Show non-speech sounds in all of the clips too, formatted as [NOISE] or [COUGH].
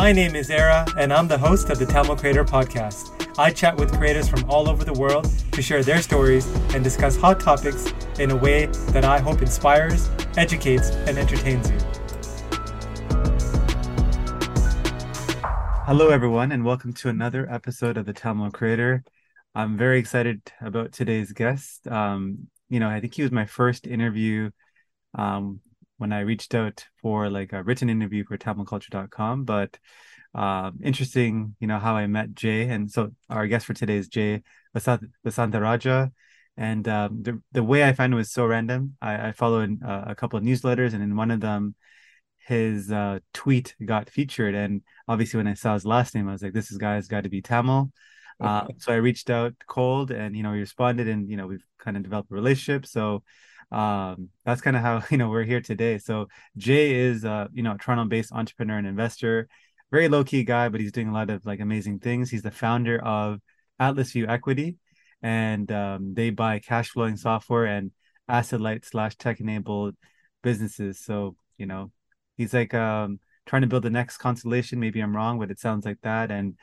My name is Ara, and I'm the host of the Tamil Creator Podcast. I chat with creators from all over the world to share their stories and discuss hot topics in a way that I hope inspires, educates, and entertains you. Hello, everyone, and welcome to another episode of the Tamil Creator. I'm very excited about today's guest. Um, you know, I think he was my first interview um, when I reached out for like a written interview for tamilculture.com. But uh, interesting, you know, how I met Jay. And so our guest for today is Jay Vasantharajah. And um, the, the way I found it was so random. I, I follow in, uh, a couple of newsletters, and in one of them, his uh, tweet got featured. And obviously, when I saw his last name, I was like, this guy's got to be Tamil. Uh, [LAUGHS] so I reached out cold, and you know, he responded, and you know, we've kind of developed a relationship. So um, that's kind of how [LAUGHS] you know we're here today. So Jay is uh, you know Toronto-based entrepreneur and investor, very low-key guy, but he's doing a lot of like amazing things. He's the founder of Atlasview Equity, and um, they buy cash flowing software and asset light slash tech enabled businesses. So you know he's like um, trying to build the next Constellation. Maybe I'm wrong, but it sounds like that. And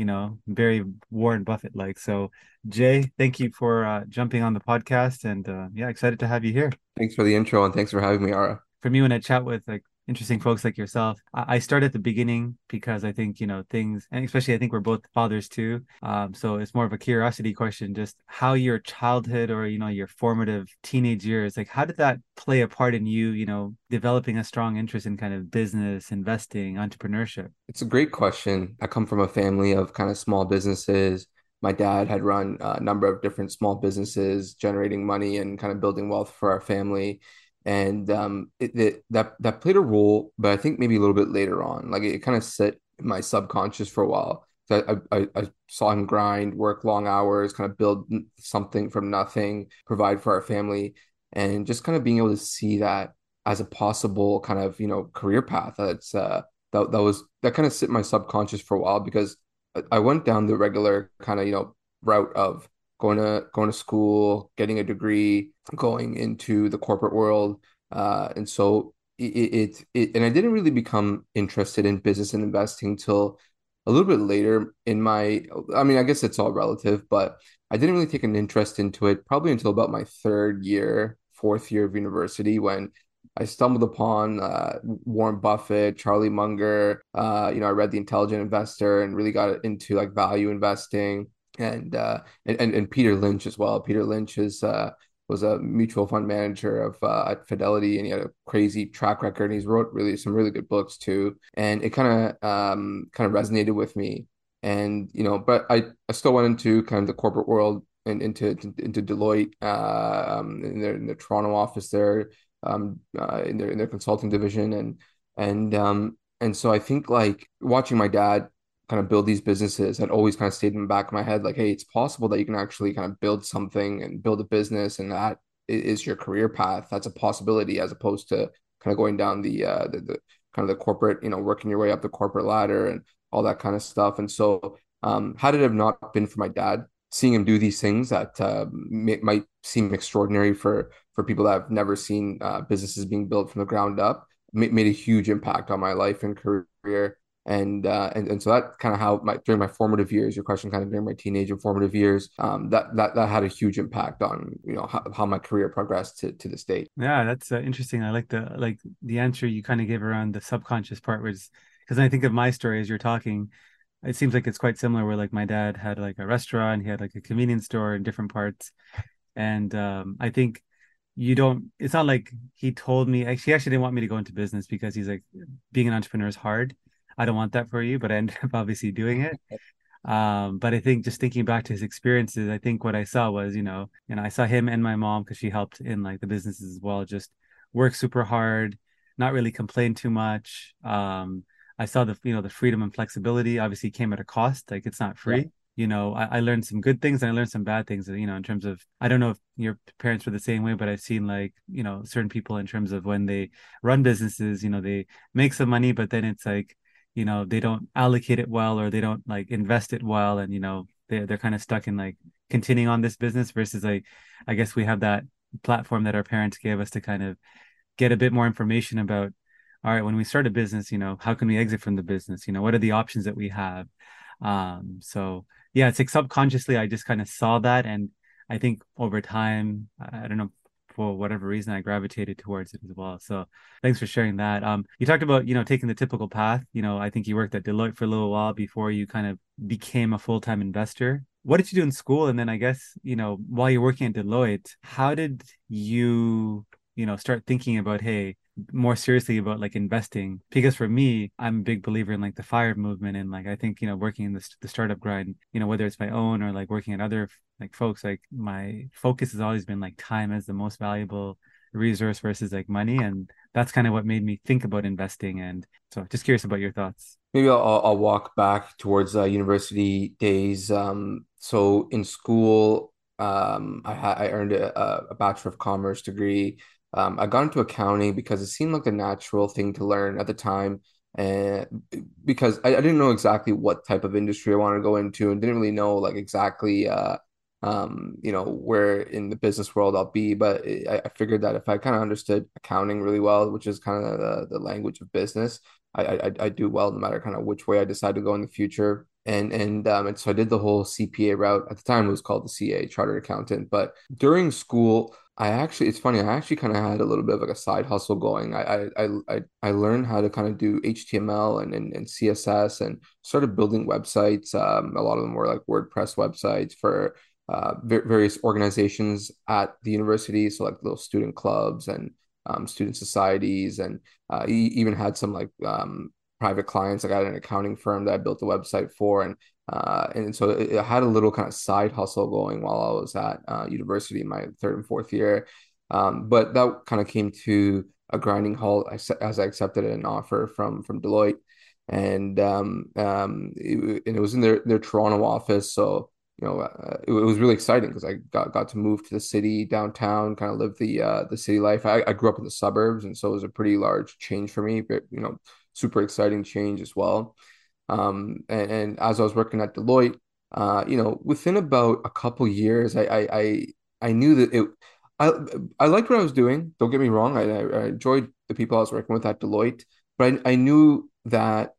you know, very Warren Buffett like. So, Jay, thank you for uh, jumping on the podcast, and uh, yeah, excited to have you here. Thanks for the intro, and thanks for having me, Ara. For me, when I chat with like interesting folks like yourself. I, start at the beginning because I think, you know, things, and especially I think we're both fathers too. Um, so it's more of a curiosity question, just how your childhood or, you know, your formative teenage years, like how did that play a part in you, you know, developing a strong interest in kind of business, investing, entrepreneurship? It's a great question. I come from a family of kind of small businesses my dad had run a number of different small businesses generating money and kind of building wealth for our family and um, it, it, that that played a role, but I think maybe a little bit later on, like it, it kind of set my subconscious for a while. I, I, I saw him grind, work long hours, kind of build something from nothing, provide for our family, and just kind of being able to see that as a possible kind of you know career path. That's uh, that that was that kind of sit my subconscious for a while because I went down the regular kind of you know route of going to going to school, getting a degree, going into the corporate world, uh, and so it, it, it and I didn't really become interested in business and investing till a little bit later in my. I mean, I guess it's all relative, but I didn't really take an interest into it probably until about my third year, fourth year of university when I stumbled upon uh, Warren Buffett, Charlie Munger. Uh, you know, I read The Intelligent Investor and really got into like value investing and uh, and, and Peter Lynch as well. Peter Lynch is uh, was a mutual fund manager of uh, at Fidelity, and he had a crazy track record. And he's wrote really some really good books too, and it kind of um, kind of resonated with me. And you know, but I, I still went into kind of the corporate world and into into Deloitte uh, um, in their in the Toronto office there, um, uh, in their in their consulting division, and and um, and so I think like watching my dad kind of build these businesses had always kind of stayed in the back of my head like hey it's possible that you can actually kind of build something and build a business and that is your career path. That's a possibility as opposed to kind of going down the uh the, the kind of the corporate you know working your way up the corporate ladder and all that kind of stuff. And so um had it have not been for my dad seeing him do these things that uh, may, might seem extraordinary for for people that have never seen uh, businesses being built from the ground up made a huge impact on my life and career and uh, and and so that kind of how my during my formative years, your question kind of during my teenage and formative years, um, that that that had a huge impact on you know how, how my career progressed to to this date. Yeah, that's uh, interesting. I like the like the answer you kind of gave around the subconscious part was because I think of my story as you're talking. It seems like it's quite similar. Where like my dad had like a restaurant, he had like a convenience store in different parts, and um, I think you don't it's not like he told me he actually didn't want me to go into business because he's like being an entrepreneur is hard I don't want that for you, but I ended [LAUGHS] up obviously doing it. [LAUGHS] Um, but I think just thinking back to his experiences, I think what I saw was, you know, you know, I saw him and my mom because she helped in like the businesses as well, just work super hard, not really complain too much. Um, I saw the, you know, the freedom and flexibility obviously came at a cost. Like it's not free. Yeah. You know, I, I learned some good things and I learned some bad things, you know, in terms of, I don't know if your parents were the same way, but I've seen like, you know, certain people in terms of when they run businesses, you know, they make some money, but then it's like, you know they don't allocate it well or they don't like invest it well and you know they they're kind of stuck in like continuing on this business versus like I guess we have that platform that our parents gave us to kind of get a bit more information about all right, when we start a business, you know, how can we exit from the business? You know, what are the options that we have? Um, so yeah, it's like subconsciously I just kind of saw that and I think over time, I don't know, for whatever reason, I gravitated towards it as well. So thanks for sharing that. Um, you talked about, you know, taking the typical path. You know, I think you worked at Deloitte for a little while before you kind of became a full-time investor. What did you do in school? And then I guess, you know, while you're working at Deloitte, how did you, you know, start thinking about, hey, more seriously about like investing because for me i'm a big believer in like the fire movement and like i think you know working in the, the startup grind you know whether it's my own or like working at other like folks like my focus has always been like time as the most valuable resource versus like money and that's kind of what made me think about investing and so just curious about your thoughts. Maybe i'll, I'll walk back towards uh, university days um so in school um i had i earned a, a bachelor of commerce degree um, I got into accounting because it seemed like the natural thing to learn at the time. And because I, I didn't know exactly what type of industry I wanted to go into and didn't really know like exactly uh um you know where in the business world I'll be but I, I figured that if I kind of understood accounting really well which is kind of the, the language of business I, I I do well no matter kind of which way I decide to go in the future and and um and so I did the whole CPA route at the time it was called the CA chartered accountant but during school I actually, it's funny. I actually kind of had a little bit of like a side hustle going. I I I I learned how to kind of do HTML and, and and CSS and started building websites. Um, a lot of them were like WordPress websites for uh, various organizations at the university, so like little student clubs and um, student societies, and uh, even had some like um, private clients. Like I had an accounting firm that I built a website for, and uh, and so it, had a little kind of side hustle going while I was at uh, university in my third and fourth year. Um, but that kind of came to a grinding halt as I accepted an offer from from Deloitte, and um, um, it, and it was in their their Toronto office. So you know, uh, it, it, was really exciting because I got got to move to the city downtown, kind of live the uh, the city life. I, I grew up in the suburbs, and so it was a pretty large change for me. But you know, super exciting change as well. Um, and, and, as I was working at Deloitte, uh, you know, within about a couple years, I, I, I, I knew that it, I, I liked what I was doing. Don't get me wrong. I, I enjoyed the people I was working with at Deloitte, but I, I knew that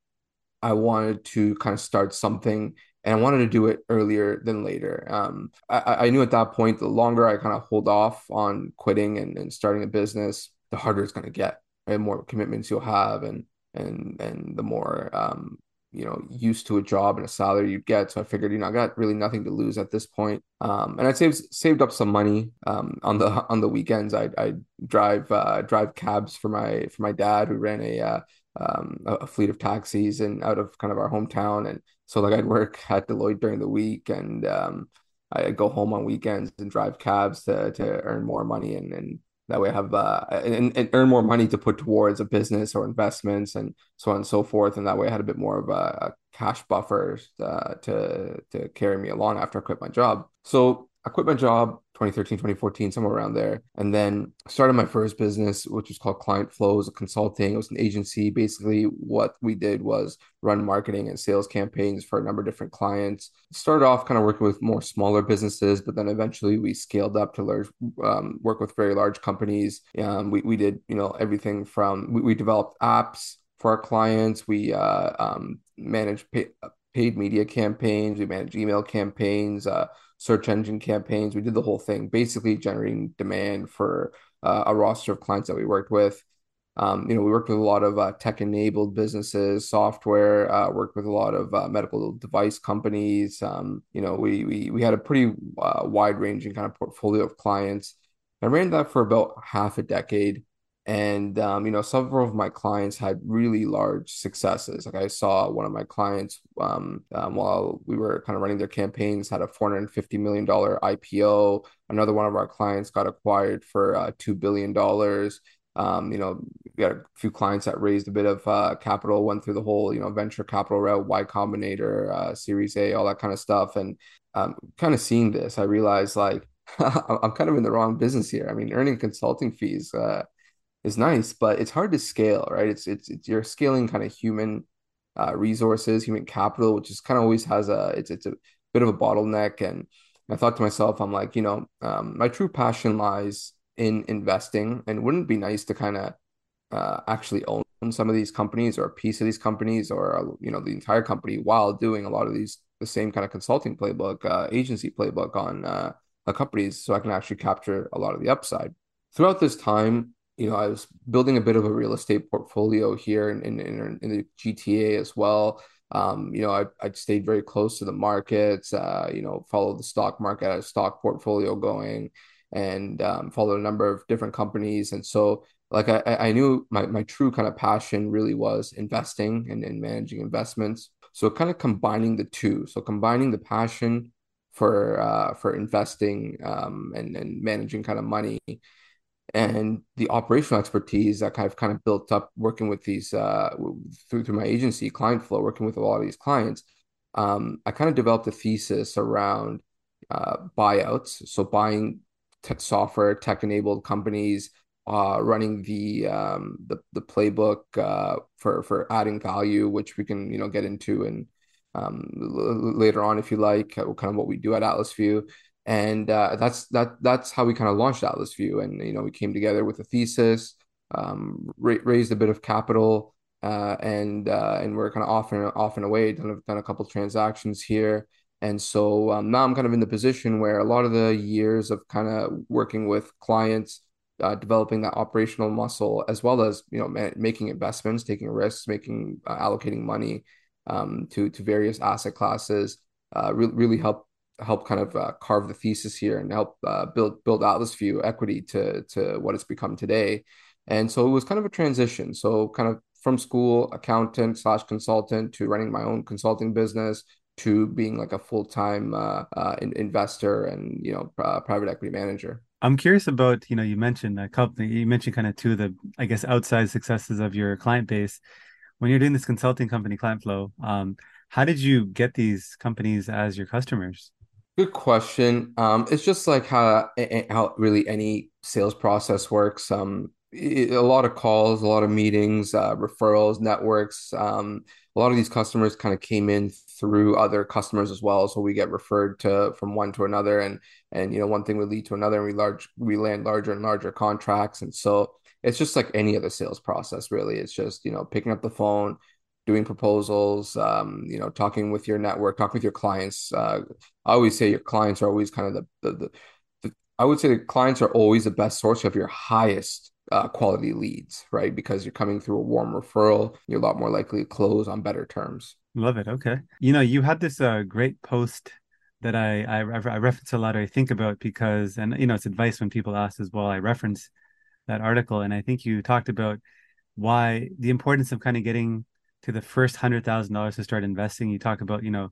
I wanted to kind of start something and I wanted to do it earlier than later. Um, I, I knew at that point, the longer I kind of hold off on quitting and, and starting a business, the harder it's going to get, right? More commitments you'll have and, and, and the more, um, you know used to a job and a salary you'd get. So I figured, you know, I got really nothing to lose at this point. Um, and I saved saved up some money um, on the [LAUGHS] on the weekends. I I drive uh, drive cabs for my for my dad who ran a uh, um, a fleet of taxis and out of kind of our hometown. And so like I'd work [LAUGHS] at Deloitte during the week and um, I'd go home on weekends and drive cabs to to earn more money and and that way have uh, and, and earn more money to put towards a business or investments and so on and so forth. And that way I had a bit more of a, a cash buffer uh, to to carry me along after I quit my job. So I quit my job 2013, 2014, somewhere around there. And then started my first business, which was called Client Flows, consulting. It was an agency. Basically, what we did was run marketing and sales campaigns for a number of different clients. Started off kind of working with more smaller businesses, but then eventually we scaled up to large, um, work with very large companies. Um, we, we did, you know, everything from, we, we developed apps for our clients. We uh, um, managed pay, paid media campaigns. We managed email campaigns. Uh, search engine campaigns. We did the whole thing, basically generating demand for uh, a roster of clients that we worked with. Um, you know, we worked with a lot of uh, tech-enabled businesses, software. Uh, worked with a lot of uh, medical device companies. Um, you know, we we we had a pretty uh, wide-ranging kind of portfolio of clients. I ran that for about half a decade. And um, you know, several of my clients had really large successes. Like I saw one of my clients um, um, while we were kind of running their campaigns had a $450 million IPO. Another one of our clients got acquired for uh, $2 billion. Um, you know, we had a few clients that raised a bit of uh, capital, went through the whole, you know, venture capital route, Y Combinator, uh, Series A, all that kind of stuff. And um, kind of seeing this, I realized like [LAUGHS] I'm kind of in the wrong business here. I mean, earning consulting fees, uh, is nice, but it's hard to scale, right? It's it's, it's you're scaling kind of human uh, resources, human capital, which is kind of always has a it's it's a bit of a bottleneck. And I thought to myself, I'm like, you know, um, my true passion lies in investing, and wouldn't it be nice to kind of uh, actually own some of these companies or a piece of these companies or you know the entire company while doing a lot of these the same kind of consulting playbook, uh, agency playbook on uh, companies, so I can actually capture a lot of the upside. Throughout this time, you know, I was building a bit of a real estate portfolio here in in, in, in the GTA as well. Um, you know, I I stayed very close to the markets. Uh, you know, followed the stock market, had a stock portfolio going, and um, followed a number of different companies. And so, like, I I knew my my true kind of passion really was investing and, and managing investments. So, kind of combining the two. So, combining the passion for uh, for investing um, and and managing kind of money and the operational expertise that of kind of built up working with these uh, through through my agency client flow working with a lot of these clients um, i kind of developed a thesis around uh, buyouts. So buying tech software tech enabled companies uh, running the um, the, the playbook uh, for for adding value which we can you know get into and um, later on if you like kind of what we do at Atlasview and uh, that's that that's how we kind of launched Atlasview, and you know we came together with a thesis, um, ra- raised a bit of capital, uh, and uh, and we're kind of off and off and away. Done done a couple transactions here, and so um, now I'm kind of in the position where a lot of the years of kind of working with clients, uh, developing that operational muscle, as well as you know ma- making investments, taking risks, making uh, allocating money um, to to various asset classes, uh, re- really help help kind of uh, carve the thesis here and help uh, build build Atlasview equity to to what it's become today. And so it was kind of a transition. So kind of from school accountant slash consultant to running my own consulting business to being like a full time uh, uh, investor and you know uh, private equity manager. I'm curious about you know you mentioned a couple you mentioned kind of two of the I guess outside successes of your client base when you're doing this consulting company client flow. Um, how did you get these companies as your customers? Good question. Um, it's just like how how really any sales process works. Um, a lot of calls, a lot of meetings, uh, referrals, networks. Um, a lot of these customers kind of came in through other customers as well, so we get referred to from one to another, and and you know one thing would lead to another, and we large we land larger and larger contracts, and so it's just like any other sales process, really. It's just you know picking up the phone, doing proposals, um, you know, talking with your network, talking with your clients. Uh, I always say your clients are always kind of the, the, the, the I would say the clients are always the best source of your highest uh, quality leads, right? Because you're coming through a warm referral, you're a lot more likely to close on better terms. Love it. Okay. You know, you had this uh, great post that I, I I reference a lot. Or I think about because, and you know, it's advice when people ask as well. I reference that article, and I think you talked about why the importance of kind of getting to the first hundred thousand dollars to start investing, you talk about, you know,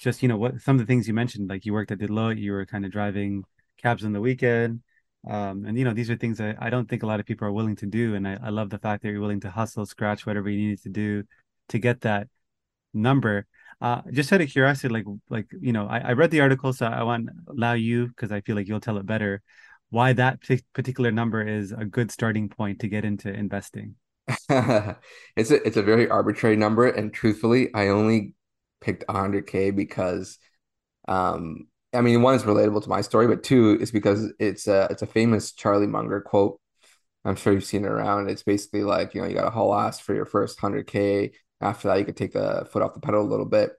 just you know what some of the things you mentioned, like you worked at Deloitte, you were kind of driving cabs on the weekend, um, and you know these are things that I don't think a lot of people are willing to do, and I, I love the fact that you're willing to hustle, scratch whatever you needed to do to get that number. Uh, just out of curiosity, like like you know, I, I read the article, so I want allow you because I feel like you'll tell it better. Why that particular number is a good starting point to get into investing. [LAUGHS] it's a it's a very arbitrary number, and truthfully, I only picked 100k because, um, I mean, one is relatable to my story, but two is because it's a it's a famous Charlie Munger quote. I'm sure you've seen it around. It's basically like you know you got to haul ass for your first 100k. After that, you could take the foot off the pedal a little bit.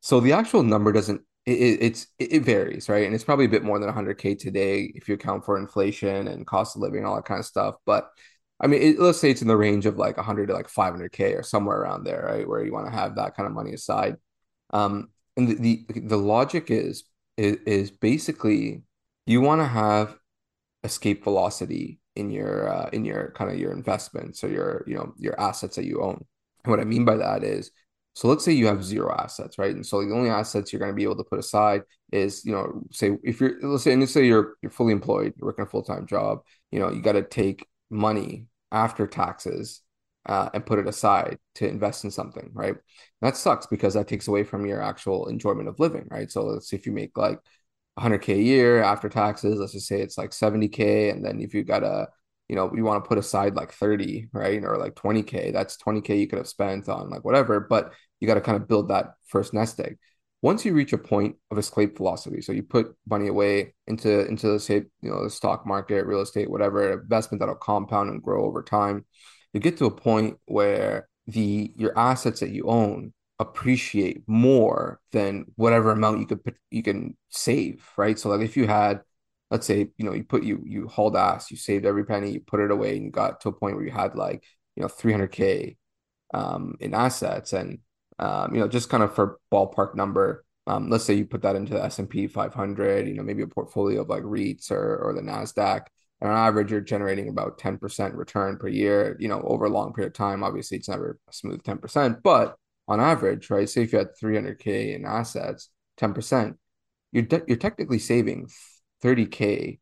So the actual number doesn't. It, it's it varies, right? And it's probably a bit more than 100k today if you account for inflation and cost of living, all that kind of stuff. But I mean, it, let's say it's in the range of like 100 to like 500k or somewhere around there, right? Where you want to have that kind of money aside. Um, and the, the the logic is is, is basically you want to have escape velocity in your uh, in your kind of your investments or your you know your assets that you own. And what I mean by that is, so let's say you have zero assets, right? And so the only assets you're going to be able to put aside is, you know, say if you're let's say and let's say you're you're fully employed, you're working a full time job, you know, you got to take money after taxes uh, and put it aside to invest in something, right? That sucks because that takes away from your actual enjoyment of living, right? So let's say if you make like 100k a year after taxes, let's just say it's like 70k, and then if you got a, you know, you want to put aside like 30, right, or like 20k, that's 20k you could have spent on like whatever, but you got to kind of build that first nest egg once you reach a point of escape velocity, so you put money away into into say you know the stock market, real estate, whatever investment that'll compound and grow over time. you get to a point where the your assets that you own appreciate more than whatever amount you could put, you can save, right? So like if you had, let's say, you know, you put you you hauled ass, you saved every penny, you put it away, and you got to a point where you had like you know 300k um, in assets, and um, you know just kind of for ballpark number, um, let's say you put that into the S&P 500, you know, maybe a portfolio of like REITs or or the Nasdaq. And on average, you're generating about 10% return per year, you know, over a long period of time. Obviously, it's never a smooth 10%, but on average, right? Say if you had 300K in assets, 10%, you're, de- you're technically saving 30K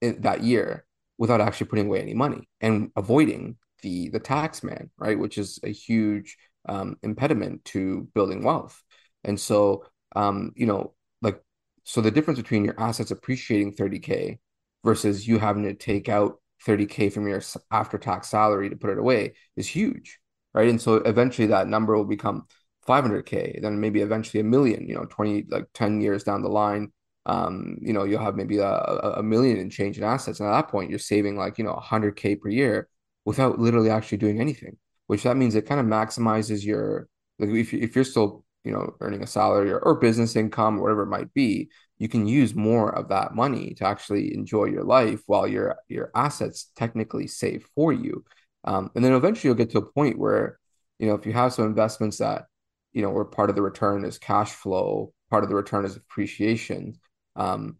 in that year without actually putting away any money and avoiding the the tax man, right? Which is a huge um, impediment to building wealth. And so, um, you know, like, so the difference between your assets appreciating 30K versus you having to take out 30K from your after tax salary to put it away is huge right? And so eventually that number will become 500k, then maybe eventually a million. You know, 20 like 10 years down the line, um, you know, you'll have maybe a, a million in change in assets, and at that point, you're saving like you know 100k per year without literally actually doing anything. Which that means it kind of maximizes your like if if you're still you know earning a salary or, or business income or whatever it might be you can use more of that money to actually enjoy your life while your your assets technically save for you. Um, and then eventually you'll get to a point where, you know, if you have some investments that, you know, where part of the return is cash flow, part of the return is appreciation, um,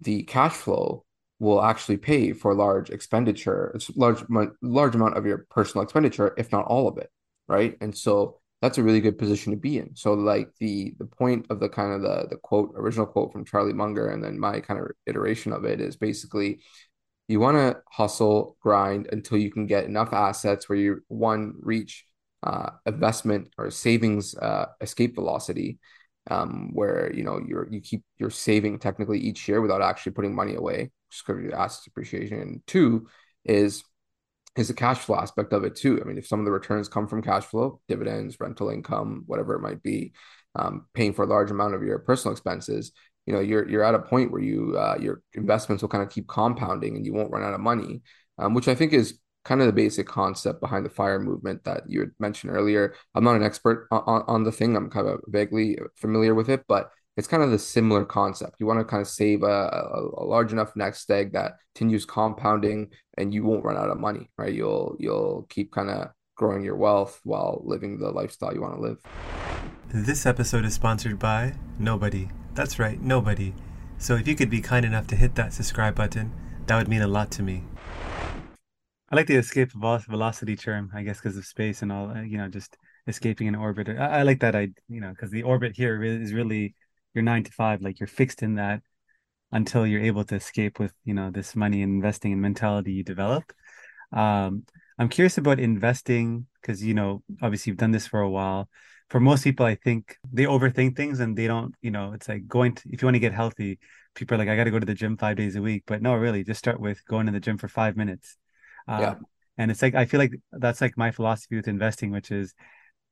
the cash flow will actually pay for large expenditure, large large amount of your personal expenditure, if not all of it, right? And so that's a really good position to be in. So like the the point of the kind of the the quote original quote from Charlie Munger and then my kind of iteration of it is basically you want to hustle, grind until you can get enough assets where you one reach uh, investment or savings uh, escape velocity, um, where you know you're you keep you're saving technically each year without actually putting money away, just because of the assets appreciation. And two is is the cash flow aspect of it too. I mean, if some of the returns come from cash flow, dividends, rental income, whatever it might be, um, paying for a large amount of your personal expenses, you know you're you're at a point where you uh, your investments will kind of keep compounding and you won't run out of money um, which i think is kind of the basic concept behind the fire movement that you had mentioned earlier. I'm not an expert on, on the thing. I'm kind of vaguely familiar with it but it's kind of the similar concept. You want to kind of save a, a, a large enough nest egg that continues compounding and you won't run out of money right? You'll you'll keep kind of growing your wealth while living the lifestyle you want to live. This episode is sponsored by nobody. That's right, nobody. So if you could be kind enough to hit that subscribe button, that would mean a lot to me. I like the escape velocity term, I guess, because of space and all, uh, you know, just escaping an orbit. I, I like that, I, you know, because the orbit here is really your nine to five, like you're fixed in that until you're able to escape with, you know, this money and investing and mentality you develop. Um, I'm curious about investing because, you know, obviously you've done this for a while for most people, I think they overthink things and they don't, you know, it's like going to, if you want to get healthy, people are like, I got to go to the gym five days a week. But no, really, just start with going to the gym for five minutes. Uh, yeah. And it's like, I feel like that's like my philosophy with investing, which is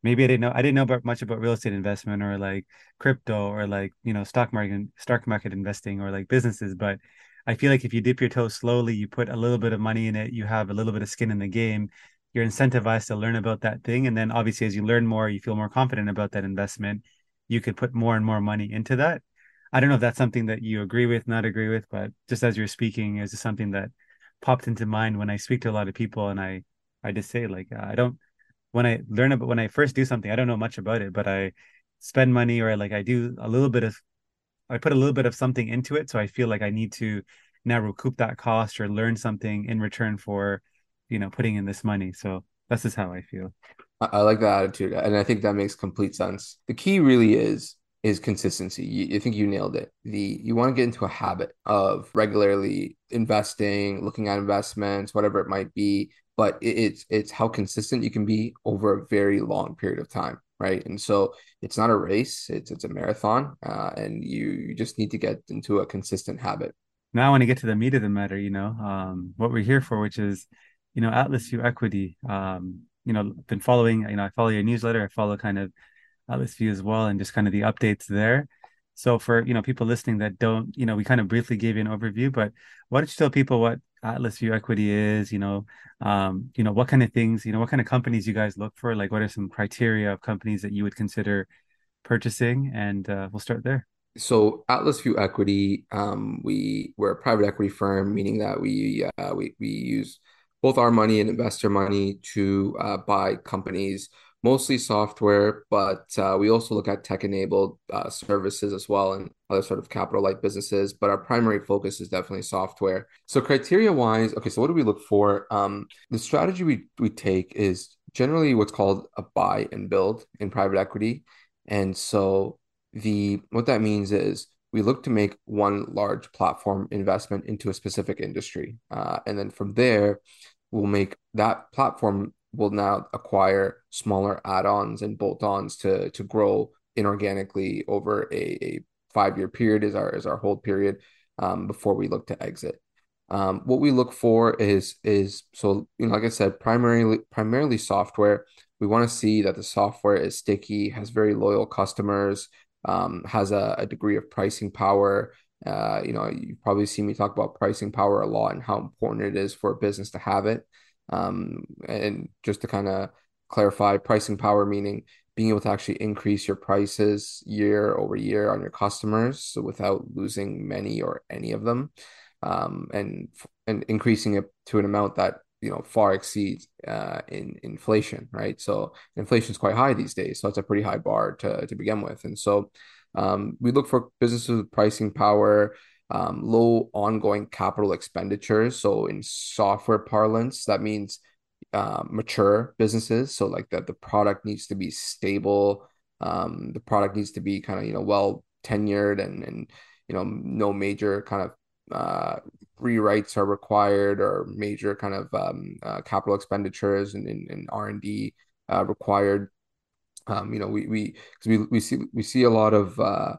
maybe I didn't know, I didn't know about much about real estate investment or like crypto or like, you know, stock market, stock market investing or like businesses. But I feel like if you dip your toe slowly, you put a little bit of money in it, you have a little bit of skin in the game, you're incentivized to learn about that thing and then obviously as you learn more you feel more confident about that investment you could put more and more money into that i don't know if that's something that you agree with not agree with but just as you're speaking is it something that popped into mind when i speak to a lot of people and i i just say like uh, i don't when i learn about when i first do something i don't know much about it but i spend money or like i do a little bit of i put a little bit of something into it. So i feel like i need to now recoup that cost or learn something in return for you know putting in this money. So that's just how i feel. I, I like that attitude and i think that makes complete sense. The key really is is consistency. You, I think you nailed it. The you want to get into a habit of regularly investing, looking at investments, whatever it might be. But it, it's it's how consistent you can be over a very long period of time, right? And so it's not a race; it's it's a marathon, uh, and you you just need to get into a consistent habit. Now I want to get to the meat of the matter. You know, um, what we're here for, which is you know, Atlasview Equity. Um, you know, been following, you know, I follow your newsletter, I follow kind of Atlasview as well, and just kind of the updates there. So for you know people listening that don't, you know, we kind of briefly gave you an overview, but why don't you tell people what Atlasview Equity is, you know, um, you know, what kind of things, you know, what kind of companies you guys look for? Like, what are some criteria of companies that you would consider purchasing? And uh, we'll start there. So Atlasview Equity, um, we we're a private equity firm, meaning that we uh, we we use both our money and investor money to uh, buy companies, mostly software, but uh, we also look at tech-enabled uh, services as well and other sort of capital-like businesses. But our primary focus is definitely software. So criteria-wise, okay, so what do we look for? Um, the strategy we we take is generally what's called a buy and build in private equity, and so the what that means is we look to make one large platform investment into a specific industry, uh, and then from there, we'll make that platform will now acquire smaller add-ons and bolt-ons to to grow inorganically over a, a five-year period is our is our hold period um, before we look to exit. Um, what we look for is is so you know like I said primarily primarily software. We want to see that the software is sticky, has very loyal customers, um, has a, a, degree of pricing power. Uh, you know, you probably see me talk about pricing power a lot and how important it is for a business to have it. Um, and just to kind of clarify, pricing power meaning being able to actually increase your prices year over year on your customers so without losing many or any of them, um, and and increasing it to an amount that you know far exceeds uh, in inflation, right? So inflation is quite high these days, so it's a pretty high bar to to begin with, and so um, we look for businesses with pricing power, um, low ongoing capital expenditures. So in software parlance, that means uh, mature businesses. So like that the product needs to be stable. Um, the product needs to be kind of you know well tenured and and you know no major kind of uh, rewrites are required or major kind of um, uh, capital expenditures and, and, and R&D uh, required. Um, you know, we we we we see we see a lot of uh,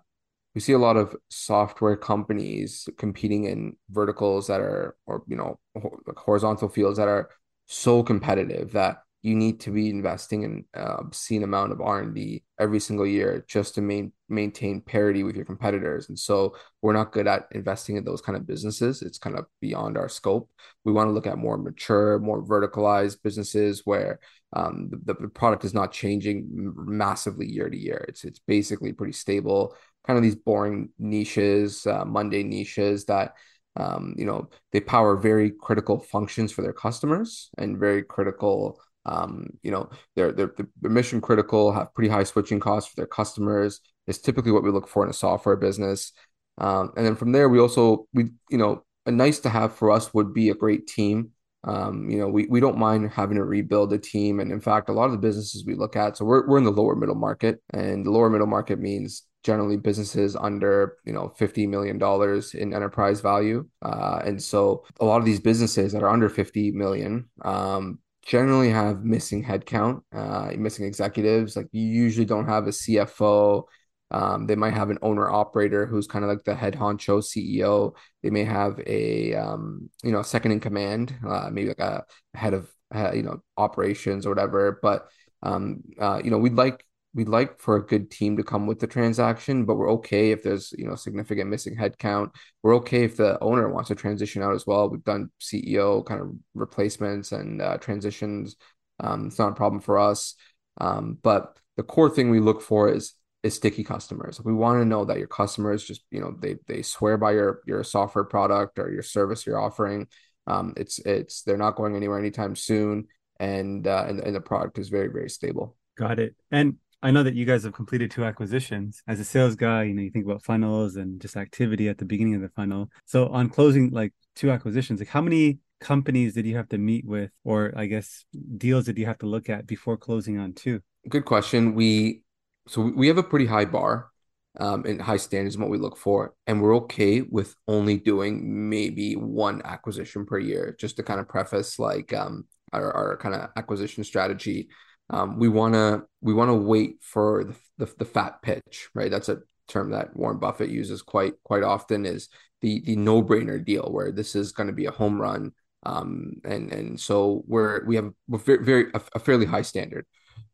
we see a lot of software companies competing in verticals that are or you know like horizontal fields that are so competitive that you need to be investing in an obscene amount of R&D every single year just to main, maintain parity with your competitors. And so we're not good at investing in those kind of businesses. It's kind of beyond our scope. We want to look at more mature, more verticalized businesses where um, the, the product is not changing massively year to year. It's it's basically pretty stable. Kind of these boring niches, uh, Monday niches that um, you know they power very critical functions for their customers and very critical um, you know, they're, they're they're mission critical, have pretty high switching costs for their customers. Is typically what we look for in a software business. Um, and then from there, we also we you know a nice to have for us would be a great team. Um, you know, we, we don't mind having to rebuild a team. And in fact, a lot of the businesses we look at, so we're, we're in the lower middle market and the lower middle market means generally businesses under, you know, $50 million in enterprise value. Uh, and so a lot of these businesses that are under 50 million, um, generally have missing headcount, uh, missing executives. Like you usually don't have a CFO. Um, they might have an owner operator who's kind of like the head honcho CEO. They may have a um, you know second in command, uh, maybe like a head of uh, you know operations or whatever. But um, uh, you know we'd like we'd like for a good team to come with the transaction, but we're okay if there's you know significant missing headcount. We're okay if the owner wants to transition out as well. We've done CEO kind of replacements and uh, transitions. Um, it's not a problem for us. Um, but the core thing we look for is is sticky customers. We want to know that your customers just you know they they swear by your your software product or your service you're offering. Um, it's it's they're not going anywhere anytime soon, and uh, and, and the product is very very stable. Got it. And I know that you guys have completed two acquisitions. As a sales guy, you know, you think about funnels and just activity at the beginning of the funnel. So on closing like two acquisitions, like how many companies did you have to meet with or I guess deals did you have to look at before closing on two? Good question. We so we have a pretty high bar um, and high standards in what we look for, and we're okay with only doing maybe one acquisition per year. Just to kind of preface, like um, our, our kind of acquisition strategy um, we want to we want to wait for the, the, the fat pitch, right? That's a term that Warren Buffett uses quite quite often. Is the the no brainer deal where this is going to be a home run, um, and and so we're we have very, very a, a fairly high standard.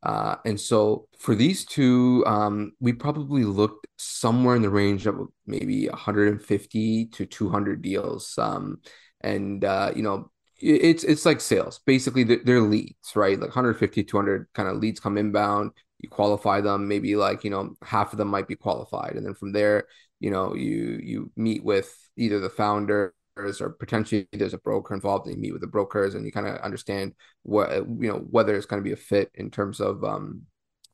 Uh, and so for these two, um, we probably looked somewhere in the range of maybe 150 to 200 deals. Um, and uh, you know it's it's like sales. Basically they're, they're leads right? Like 150 200 kind of leads come inbound. You qualify them. Maybe like you know half of them might be qualified. And then from there you know you you meet with either the founder or potentially there's a broker involved and you meet with the brokers and you kind of understand what you know whether it's going to be a fit in terms of um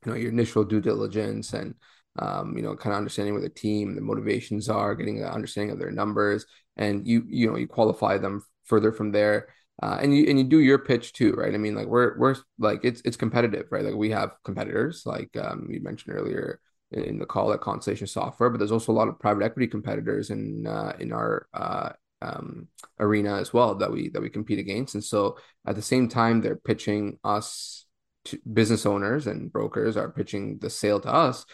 you know your initial due diligence and um you know kind of understanding where the team the motivations are getting an understanding of their numbers. And you you know you qualify them further from there uh, and you and you do your pitch too, right? I mean, like we're we're like it's it's competitive, right? Like we have competitors, like um, you mentioned earlier in the call at Constellation Software, but there's also a lot of private equity competitors in uh, in our uh, um, arena as well that we that we compete against. And so at the same time, they're pitching us to business owners and brokers are pitching the sale to us.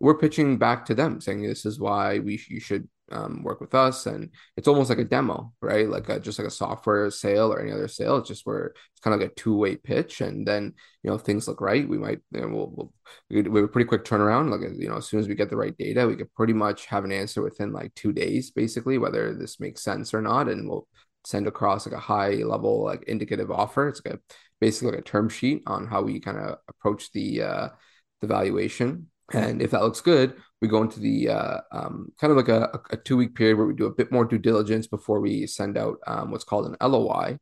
We're pitching back to them, saying this is why we you should um, work with us and it's almost like a demo right? Like a, just like a software sale or any other sale. It's just where it's kind of like a two-way pitch and then you know things look right we might you know, we'll, we'll we have a pretty quick turnaround. Like you know as soon as we get the right data we could pretty much have an answer within like two days basically whether this makes sense or not and we'll send across like a high level like indicative offer. It's like a basically like a term sheet on how we kind of approach the uh the valuation. And if that looks good, we go into the uh, um, kind of like a, a two week period where we do a bit more due diligence before we send out um, what's called an LOI,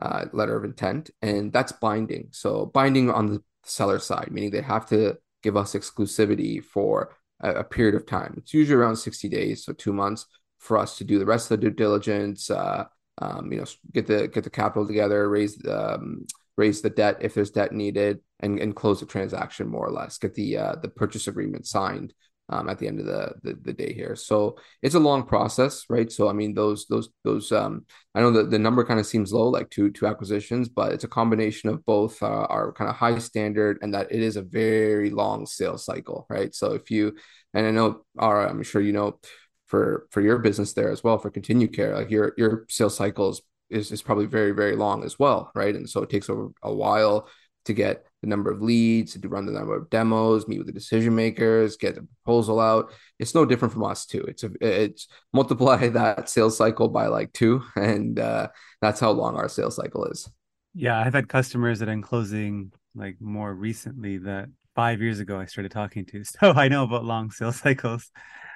uh, letter of intent, and that's binding. So binding on the seller side, meaning they have to give us exclusivity for a, a period of time. It's usually around 60 days, so two months for us to do the rest of the due diligence, uh, um, you know, get the get the capital together, raise um, raise the debt if there's debt needed, and, and close the transaction more or less. Get the uh, the purchase agreement signed um, at the end of the, the, the day here. So it's a long process, right? So I mean, those those those um, I know that the number kind of seems low, like two two acquisitions, but it's a combination of both uh, our kind of high standard and that it is a very long sales cycle, right? So if you and I know, our I'm sure you know for for your business there as well for ContinuCare, like your your sales cycles is, is probably very, very long as well, right? And so it takes a while to get the number of leads, to run the number of demos, meet with the decision makers, get the proposal out. It's no different from us too. It's a it's multiply [LAUGHS] that sales cycle by like two, and uh, that's how long our sales cycle is. Yeah, I've had customers that I'm closing like more recently that five years ago I started talking to, [LAUGHS] so I know about long sales cycles.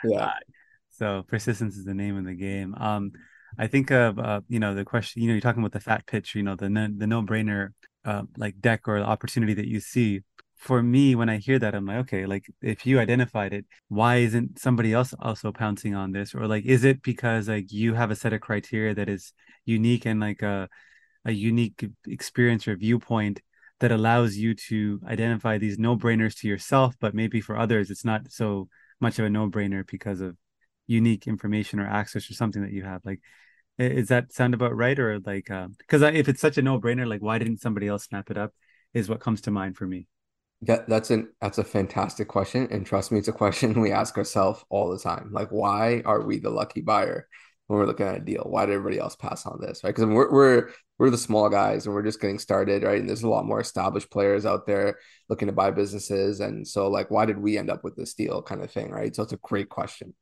Yeah. Uh, so persistence is the name of the game. Um, I think of uh, you know the question. You know, you're talking about the fat pitch. You know, the no, the no brainer uh, like deck or opportunity that you see. For me, when I hear that, I'm like, okay, like if you identified it, why isn't somebody else also pouncing on this? Or like, is it because like you have a set of criteria that is unique and like a a unique experience or viewpoint that allows you to identify these no brainers to yourself, but maybe for others it's not so much of a no brainer because of unique information or access or something that you have like is that sound about right or like because uh, if it's such a no-brainer like why didn't somebody else snap it up is what comes to mind for me. Yeah that's an that's a fantastic question and trust me it's a question [LAUGHS] we ask ourselves all the time. Like why are we the lucky buyer when we're looking at a deal? Why did everybody else pass on this right? Because we're, we're we're the small guys and we're just getting started right? And there's a lot more established players out there looking to buy businesses. And so like why did we end up with this deal kind of thing right? So it's a great question.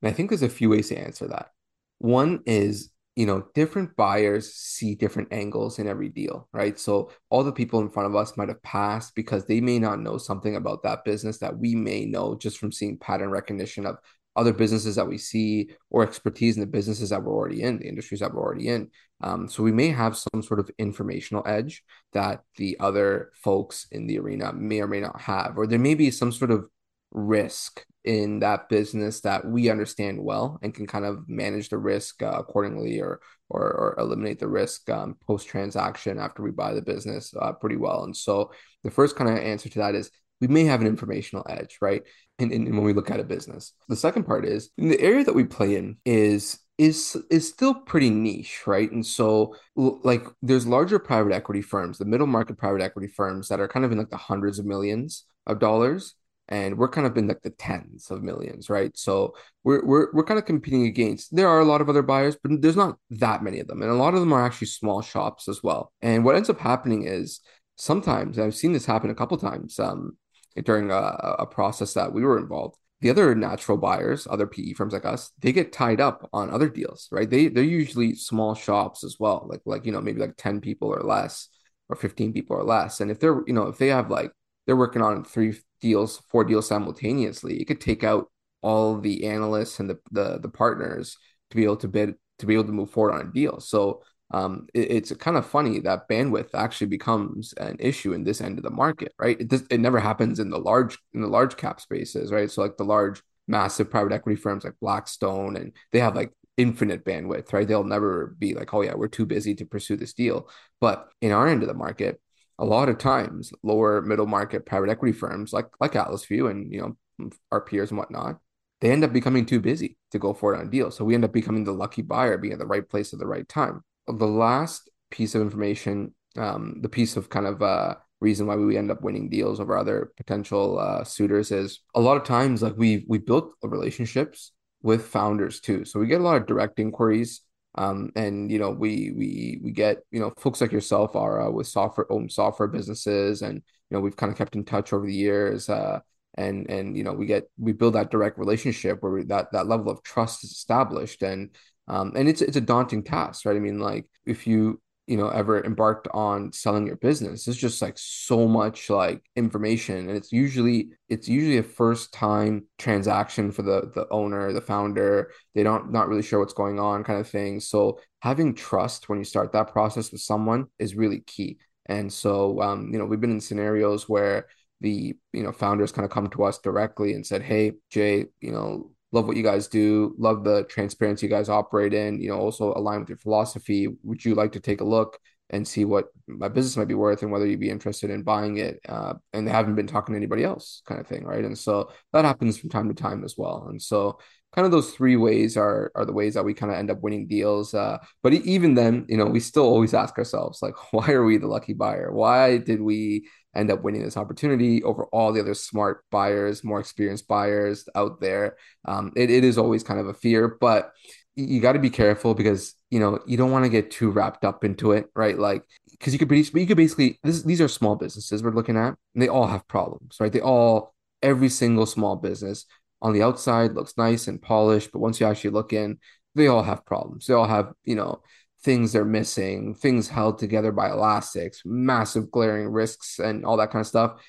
And I think there's a few ways to answer that. One is, you know, different buyers see different angles in every deal, right? So all the people in front of us might have passed because they may not know something about that business that we may know just from seeing pattern recognition of other businesses that we see or expertise in the businesses that we're already in, the industries that we're already in. Um, so we may have some sort of informational edge that the other folks in the arena may or may not have, or there may be some sort of risk in that business that we understand well and can kind of manage the risk uh, accordingly or, or, or eliminate the risk um, post transaction after we buy the business uh, pretty well. And so the first kind of answer to that is we may have an informational edge, right? And, and when we look at a business, the second part is the area that we play in is is is still pretty niche, right? And so like there's larger private equity firms, the middle market private equity firms that are kind of in like the hundreds of millions of dollars and we're kind of in like the tens of millions, right? So we're we're we're kind of competing against. There are a lot of other buyers, but there's not that many of them, and a lot of them are actually small shops as well. And what ends up happening is sometimes I've seen this happen a couple times um, during a, a process that we were involved. the other natural buyers, other PE firms like us, they get tied up on other deals, right? They they're usually small shops as well, like like you know maybe like ten people or less, or fifteen people or less. And if they're you know if they have like they're working on three deals, four deals simultaneously, it could take out all the analysts and the the the partners to be able to bid to be able to move forward on a deal. So um, it, it's kind of funny that bandwidth actually becomes an issue in this end of the market, right? It it never happens in the large in the large cap spaces, right? So like the large massive private equity firms like Blackstone and they have like infinite bandwidth, right? They'll never be like, oh yeah, we're too busy to pursue this deal. But in our end of the market, a lot of times lower middle market private equity firms like like Atlasview and you know our peers and whatnot, they end up becoming too busy to go forward on a deal. So we end up becoming the lucky buyer, being at the right place at the right time the last piece of information, um, the piece of kind of uh, reason why we end up winning deals over other potential uh, suitors is a lot of times like we we built relationships with founders too. So we get a lot of direct inquiries. Um, and you know we we we get you know folks like yourself are uh, with software own software businesses and you know we've kind of kept in touch over the years uh, and and you know we get we build that direct relationship where we, that that level of trust is established and um, and it's it's a daunting task, right? I mean, like if you you know ever embarked on selling your business, it's just like so much like information, and it's usually it's usually a first time transaction for the the owner, the founder. They don't not really sure what's going on, kind of thing. So having trust when you start that process with someone is really key. And so, um, you know, we've been in scenarios where the you know founders kind of come to us directly and said, "Hey, Jay, you know, love what you guys do love the transparency you guys operate in you know also align with your philosophy. Would you like to take a look and see what my business might be worth and whether you'd be interested in buying it uh, and they haven't been talking to anybody else kind of thing right? And so that happens from time to time as well. And so kind of those three ways are are the ways that we kind of end up winning deals uh, but even then you know we still always ask ourselves like [LAUGHS] why are we the lucky buyer why did we end up winning this opportunity over all the other smart buyers, more experienced buyers out there. Um, it, it is always kind of a fear, but you got to be careful because you know you don't want to get too wrapped up into it, right? Like because you could you could basically this, these are small businesses we're looking at, and they all have problems, right? They all every single small business on the outside looks nice and polished, but once you actually look in, they all have problems. They all have you know things they're missing, things held together by elastics, massive glaring risks, and all that kind of stuff.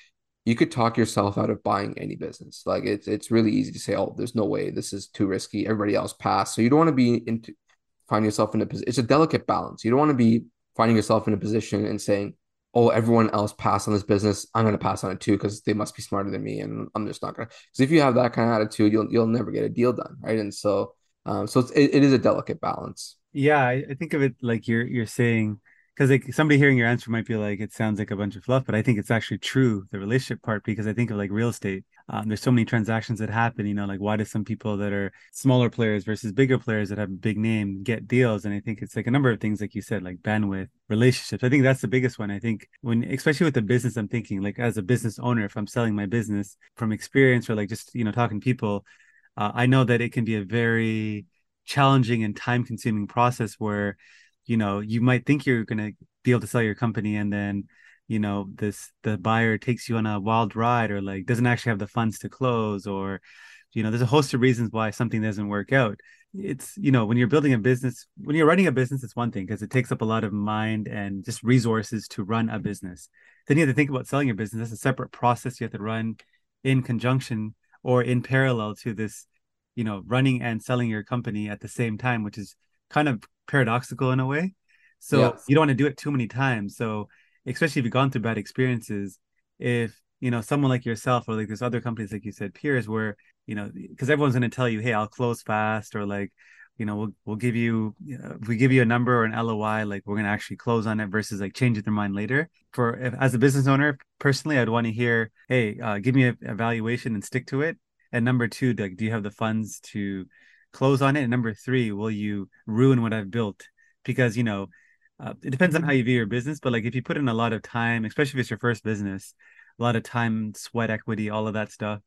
You could talk yourself out of buying any business. Like it's it's really easy to say, oh, there's no way this is too risky. Everybody else passed. So you don't want to be into find yourself in a position. It's a delicate balance. You don't want to be finding yourself in a position and saying, oh, everyone else passed on this business. I'm going to pass on it too because they must be smarter than me, and I'm just not going to. Because if you have that kind of attitude, you'll you'll never get a deal done, right? And so, um, so it's, it, it is a delicate balance. Yeah, I, I think of it like you're you're saying because like somebody hearing your answer might be like it sounds like a bunch of fluff, but I think it's actually true the relationship part because I think of like real estate. Um, there's so many transactions that happen. You know, like why do some people that are smaller players versus bigger players that have a big name get deals? And I think it's like a number of things, like you said, like bandwidth, relationships. I think that's the biggest one. I think when, especially with the business, I'm thinking like as a business owner, if I'm selling my business from experience or like just you know talking to people, uh, I know that it can be a very challenging and time consuming process where you know you might think you're going to be able to sell your company and then you know this the buyer takes you on a wild ride or like doesn't actually have the funds to close or you know there's a host of reasons why something doesn't work out. It's you know when you're building a business when you're running a business it's one thing because it takes up a lot of mind and just resources to run a business. Then you have to think about selling your business. That's a separate process you have to run in conjunction or in parallel to this you know running and selling your company at the same time which is kind of paradoxical in a way. So you don't want to do it too many times. So especially if you've gone through bad experiences if you know someone like yourself or like there's other companies like you said peers where you know because everyone's going to tell you hey i'll close fast or like you know we'll we'll give you, you know, if we give you a number or an LOI like we're going to actually close on it versus like changing their mind later. For if, as a business owner personally I'd want to hear hey uh, give me a evaluation and stick to it. And number two, like, do you have the funds to close on it? And number three, will you ruin what I've built? Because you know, uh, it depends on how you view your business, but like if you put in a lot of time, especially if it's your first business, a lot of time, sweat equity, all of that stuff.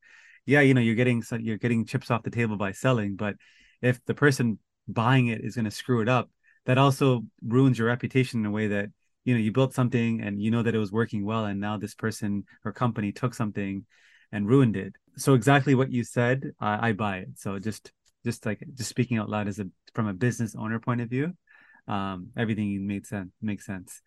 Yeah, you know, you're getting you're getting chips off the table by selling, but if the person buying it is going to screw it up, that also ruins your reputation in a way that you know you built something and you know that it was working well, and now this person or company took something and ruined it. So exactly what you said, I buy it. So just just like just speaking out loud as a from a business owner point of view, um, everything made sense makes sense.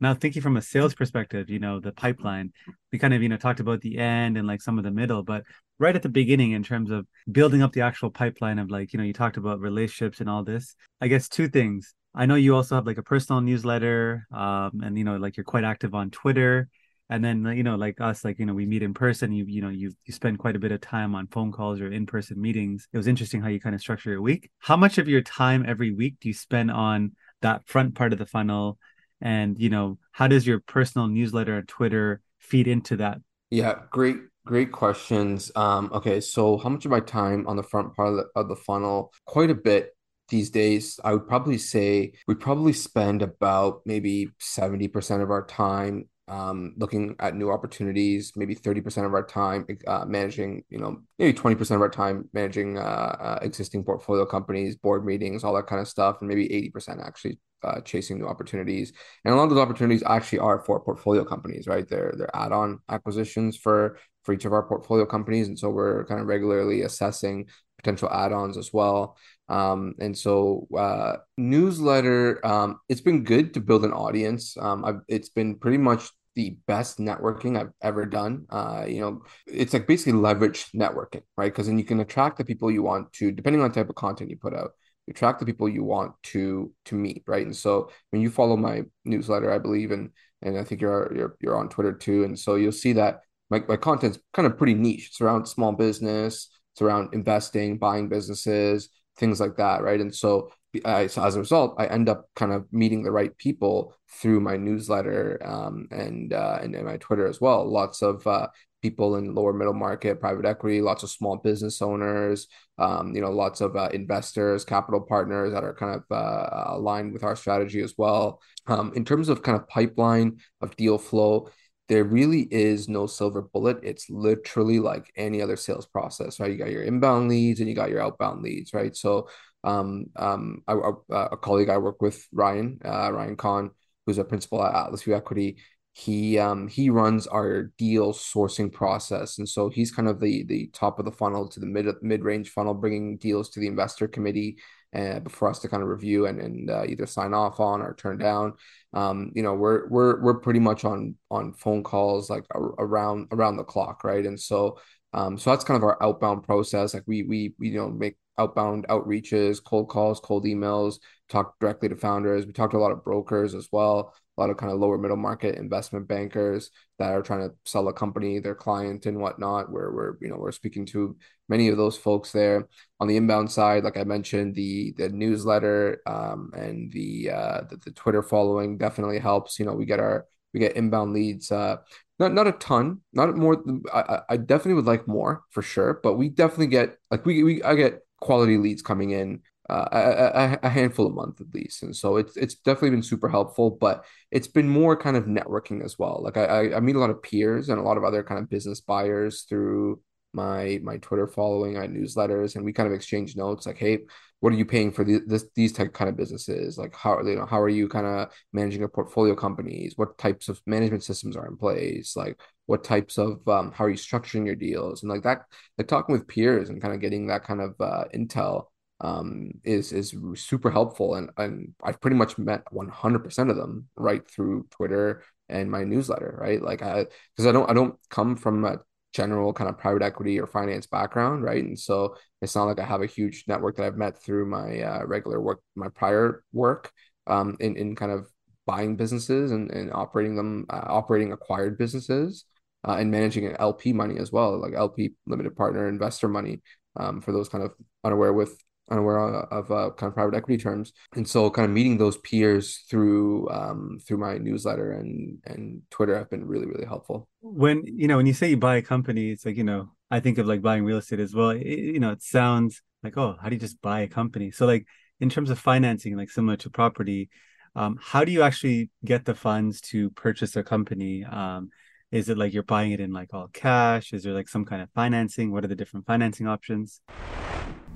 Now thinking from a sales perspective, you know, the pipeline, we kind of, you know, talked about the end and like some of the middle, but right at the beginning in terms of building up the actual pipeline of like, you know, you talked about relationships and all this. I guess two things. I know you also have like a personal newsletter, um, and you know, like you're quite active on Twitter and then you know like us like you know we meet in person you you know you you spend quite a bit of time on phone calls or in-person meetings. It was interesting how you kind of structure your week. How much of your time every week do you spend on that front part of the funnel? And you know how does your personal newsletter and twitter feed into that? Yeah great great questions. Um okay so how much of my time on the front part of the, of the funnel? Quite a bit these days, I would probably say we probably spend about maybe 70% of our time um, looking at new opportunities, maybe 30% of our time uh, managing, you know, maybe 20% of our time managing uh, uh, existing portfolio companies, board meetings, all that kind of stuff, and maybe 80% actually uh, chasing new opportunities. And a lot of those opportunities actually are for portfolio companies, right? They're they're add-on acquisitions for for each of our portfolio companies, and so we're kind of regularly assessing potential add-ons as well. Um, and so uh, newsletter, um, it's been good to build an audience. Um, it's been pretty much the best networking I've ever done. Uh, you know, it's like basically leverage networking, right? Because then you can attract the people you want to, depending on the type of content you put out. You attract the people you want to to meet, right? And so when you follow my newsletter, I believe, and and I think you're you're you're on Twitter too, and so you'll see that my my content's kind of pretty niche. It's around small business, it's around investing, buying businesses, things like that, right? And so, I, so as a result, I end up kind of meeting the right people through my newsletter um, and, uh, and and my Twitter as well. Lots of uh, people in lower middle market, private equity, lots of small business owners, um, you know, lots of uh, investors, capital partners that are kind of uh, aligned with our strategy as well. Um, in terms of kind of pipeline of deal flow, there really is no silver bullet. It's literally like any other sales process, right? You got your inbound leads and you got your outbound leads, right? So, um, um, I, I, uh, a colleague I work with, Ryan, uh, Ryan Kahn, who's a principal at Atlasview Equity, he um he runs our deal sourcing process, and so he's kind of the the top of the funnel to the mid mid range funnel, bringing deals to the investor committee and for us to kind of review and, and uh, either sign off on or turn down. Um, you know, we're we're we're pretty much on on phone calls like around around the clock, right? And so um, so that's kind of our outbound process. Like we we, we you know make outbound outreaches, cold calls, cold emails, talk directly to founders. We talk to a lot of brokers as well a lot of kind of lower middle market investment bankers that are trying to sell a company, their client and whatnot, where we're, you know, we're speaking to many of those folks there. On the inbound side, like I mentioned, the the newsletter um, and the, uh, the the Twitter following definitely helps. You know, we get our we get inbound leads. Uh, not not a ton, not more. I I definitely would like more for sure, but we definitely get like we we I get quality leads coming in a, a, handful a month at least. And so it's it's definitely been super helpful, but it's been more kind of networking as well. Like I I meet a lot of peers and a lot of other kind of business buyers through my my Twitter following, I newsletters, and we kind of exchange notes like, hey, what are you paying for the, this these type kind of businesses? Like how you know how are you kind of managing a portfolio companies? What types of management systems are in place? Like what types of um, how are you structuring your deals and like that? Like talking with peers and kind of getting that kind of uh, intel um, is is super helpful, and and I've pretty much met 100% of them right through Twitter and my newsletter, right? Like I because I don't I don't come from a general kind of private equity or finance background, right? And so it's not like I have a huge network that I've met through my uh, regular work, my prior work, um, in in kind of buying businesses and, and operating them, uh, operating acquired businesses, uh, and managing an LP money as well, like LP limited partner investor money. Um, for those kind of unaware with unaware of uh, kind of private equity terms. And so kind of meeting those peers through um, through my newsletter and and twitter have been really really helpful. When you know when you say you buy a company it's like you know i think of like buying real estate as well. It, you know it sounds like oh how do you just buy a company? So like in terms of financing like similar to property um, how do you actually get the funds to purchase a company? Um, is it like you're buying it in like all cash? Is there like some kind of financing? What are the different financing options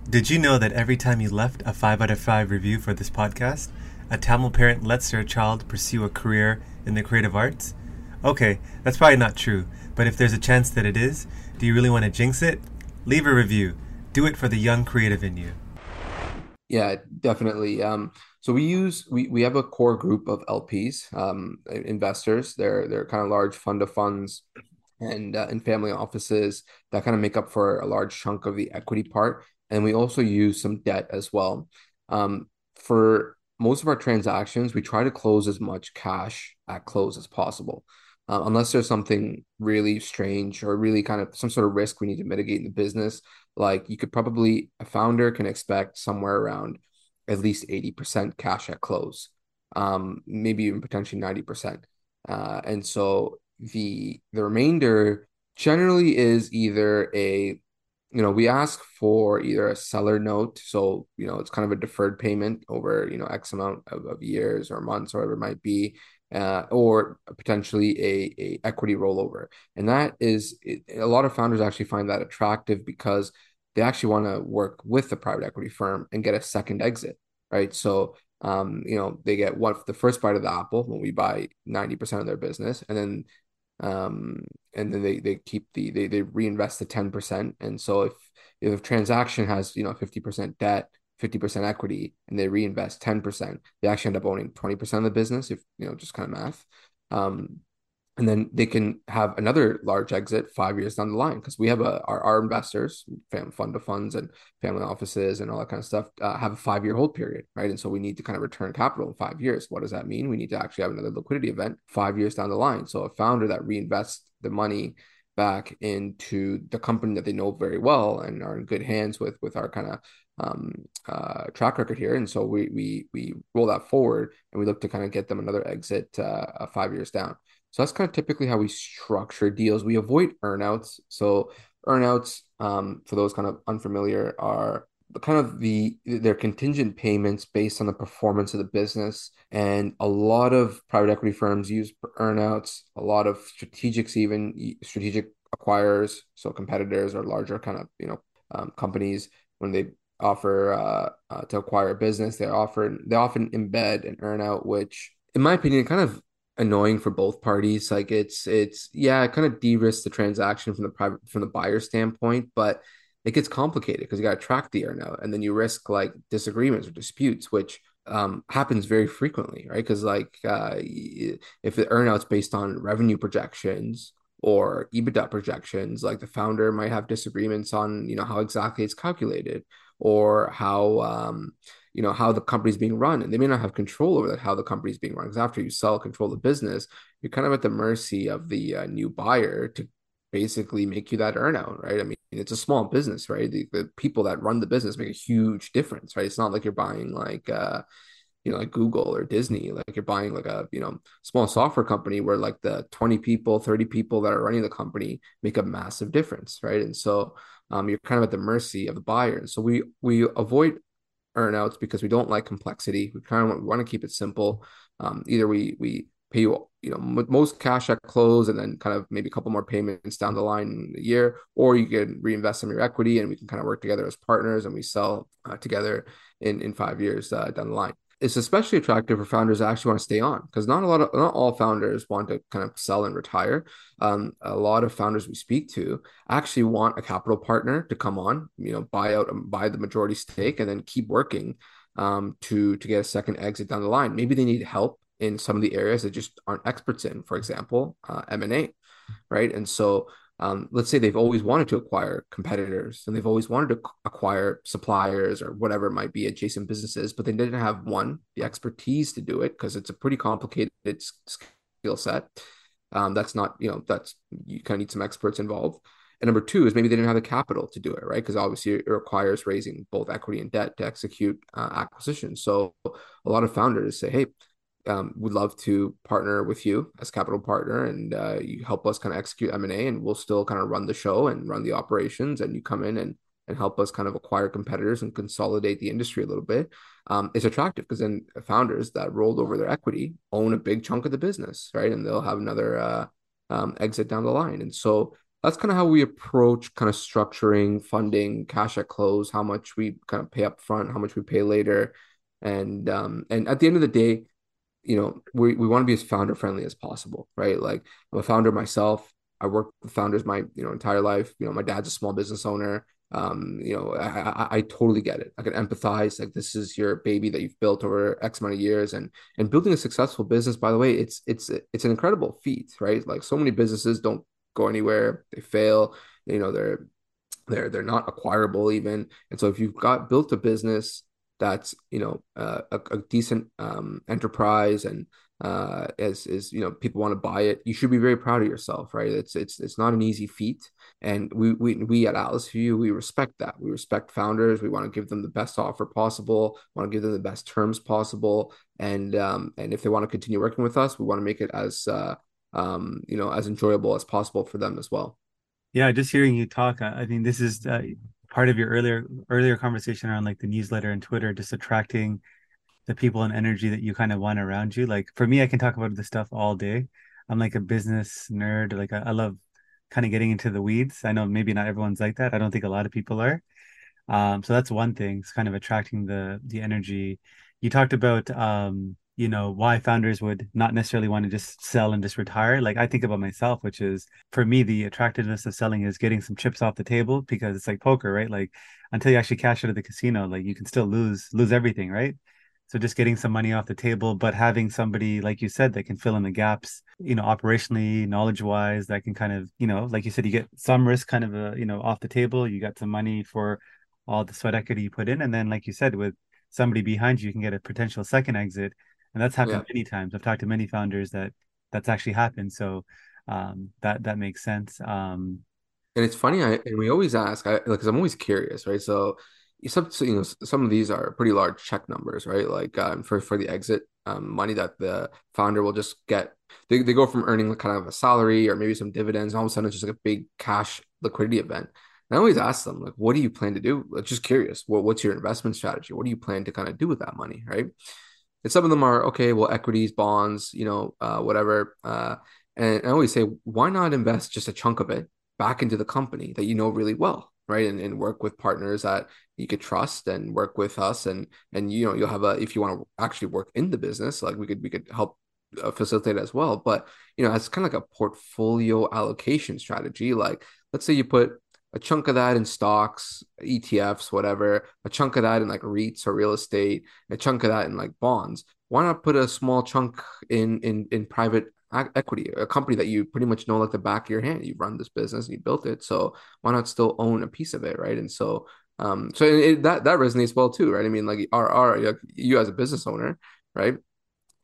did you know that every time you left a 5 out of 5 review for this podcast, a Tamil parent lets their child pursue a career in the creative arts? Okay, that's probably not true, But if there's a chance that it is, do you really want to jinx it? Leave a review. Do it for the young creative in you. Yeah, definitely. Um, so we use we we have a core group of LPs, um, investors. They're they're kind of large fund of funds and uh, and family offices that kind of make up for a large chunk of the equity part. And we also use some debt as well. Um, for most of our transactions, we try to close as much cash at close as possible. Uh, unless there's something really strange or really kind of some sort of risk we need to mitigate in the business, like you could probably a founder can expect somewhere around at least 80% cash at close um maybe even potentially 90% uh and so the the remainder generally is either a you know we ask for either a seller note so you know it's kind of a deferred payment over you know x amount of, of years or months or whatever it might be uh, or potentially a, a equity rollover and that is it, a lot of founders actually find that attractive because they actually want to work with the private equity firm and get a second exit, right? So, um, you know, they get what the first bite of the apple when we buy 90% of their business, and then um and then they they keep the they they reinvest the 10% and so if if a transaction has you know 50% debt 50% equity and they reinvest 10% they actually end up owning 20% of the business if you know just kind of math. Um and then they can have another large exit five years down the line because we have a our, our investors fam, fund of funds and family offices and all that kind of stuff uh, have a five year hold period right? And so we need to kind of return capital in five years. What does that mean? We need to actually have another liquidity event five years down the line. So a founder that reinvests the money back into the company that they know very well and are in good hands with with our kind of um, uh, track record here. And so we we we roll that forward and we look to kind of get them another exit uh, five years down so that's kind of typically how we structure deals. We avoid earnouts. So earnouts, um, for those kind of unfamiliar, are kind of the their contingent payments based on the performance of the business. And a lot of private equity firms use earnouts. A lot of strategics, even strategic acquirers, so competitors or larger kind of you know um, companies, when they offer uh, uh, to acquire a business, they offer they often embed an earnout, which in my opinion kind of annoying for both parties. Like it's it's yeah, it kind of de-risks the transaction from the private from the buyer standpoint, but it gets complicated because you got to track the earnout and then you risk like disagreements or disputes, which um, happens very frequently, right? Because like uh, if the earnout's based on revenue projections or EBITDA projections, like the founder might have disagreements on you know how exactly it's calculated or how um, you know how the company's being run and they may not have control over that how the company's being run because after you sell control the business you're kind of at the mercy of the uh, new buyer to basically make you that earnout right? I mean it's a small business right? The, the people that run the business make a huge difference right? It's not like you're buying like uh you know like google or disney like you're buying like a you know small software company where like the 20 people 30 people that are running the company make a massive difference right? And so um, you're kind of at the mercy of the buyer. And so we we avoid earnouts because we don't like complexity. We kind of want, want to keep it simple. Um, either we we pay you you know most cash at close and then kind of maybe a couple more payments down the line in the year, or you can reinvest some of your equity and we can kind of work together as partners and we sell uh, together in in five years uh, down the line it's especially attractive for founders that actually want to stay on because not a lot of not all founders want to kind of sell and retire. Um, a lot of founders we speak to actually want a capital partner to come on, you know, buy out buy the majority stake and then keep working um, to to get a second exit down the line. Maybe they need help in some of the areas that just aren't experts in, for example, uh, M and A, right? And so um, let's say they've always wanted to acquire competitors and they've always wanted to acquire suppliers or whatever it might be adjacent businesses but they didn't have one the expertise to do it because it's a pretty complicated skill set. Um, that's not you know that's you kind of need some experts involved. And number two is maybe they didn't have the capital to do it right? Because obviously it requires raising both equity and debt to execute uh, acquisitions. So a lot of founders say hey um, would love to partner with you as capital partner and uh, you help us kind of execute m&a and we'll still kind of run the show and run the operations and you come in and and help us kind of acquire competitors and consolidate the industry a little bit. Um, it's attractive because then founders that rolled over their equity own a big chunk of the business right? And they'll have another uh, um, exit down the line. And so that's kind of how we approach kind of structuring funding cash at close how much we kind of pay up front how much we pay later. And um, and at the end of the day you know, we, we want to be as founder friendly as possible, right? Like I'm a founder myself. I work with founders my you know entire life. You know, my dad's a small business owner. Um, you know, I, I, I totally get it. I can empathize. Like this is your baby that you've built over X amount of years, and and building a successful business. By the way, it's it's it's an incredible feat, right? Like so many businesses don't go anywhere. They fail. You know, they're they're they're not acquirable even. And so if you've got built a business that's you know uh, a, a, decent um, enterprise and uh, as is you know people want to buy it, you should be very proud of yourself, right? It's it's it's not an easy feat, and we we we at Atlasview we respect that. We respect founders. We want to give them the best offer possible. Want to give them the best terms possible, and um, and if they want to continue working with us, we want to make it as uh, um, you know as enjoyable as possible for them as well. Yeah, just hearing you talk, I, I mean, this is uh, part of your earlier earlier conversation around like the newsletter and Twitter, just attracting the people and energy that you kind of want around you. Like for me, I can talk about this stuff all day. I'm like a business nerd. Like I, I love kind of getting into the weeds. I know maybe not everyone's like that. I don't think a lot of people are. Um, so that's one thing. It's kind of attracting the the energy. You talked about um, you know why founders would not necessarily want to just sell and just retire. Like i think about myself which is for me the attractiveness of selling is getting some chips off the table because it's like poker right? Like until you actually cash out of the casino like you can still lose lose everything right? So just getting some money off the table but having somebody like you said that can fill in the gaps you know operationally knowledge wise that can kind of you know like you said you get some risk kind of a you know off the table. You got some money for all the sweat equity you put in. And then like you said with somebody behind you, you can get a potential second exit and that's happened yeah. many times. I've talked to many founders that that's actually happened. So um, that that makes sense. Um, and it's funny, I and we always ask, I because I'm always curious, right? So some you know some of these are pretty large check numbers, right? Like um, for for the exit um, money that the founder will just get. They, they go from earning kind of a salary or maybe some dividends, and all of a sudden it's just like a big cash liquidity event. And I always ask them, like, what do you plan to do? Like, just curious. What, what's your investment strategy? What do you plan to kind of do with that money, right? And some of them are okay well equities bonds you know uh, whatever uh, and i always say why not invest just a chunk of it back into the company that you know really well right? And, and work with partners that you could trust and work with us. And and you know you'll have a if you want to actually work in the business like we could we could help uh, facilitate as well. But you know it's kind of like a portfolio allocation strategy like let's say you put a chunk of that in stocks, ETFs, whatever, a chunk of that in like REITs or real estate, a chunk of that in like bonds. Why not put a small chunk in in in private equity, a company that you pretty much know like the back of your hand. You run this business and you built it, so why not still own a piece of it, right? And so, um, so it, that that resonates well too, right? I mean, like our our you as a business owner, right?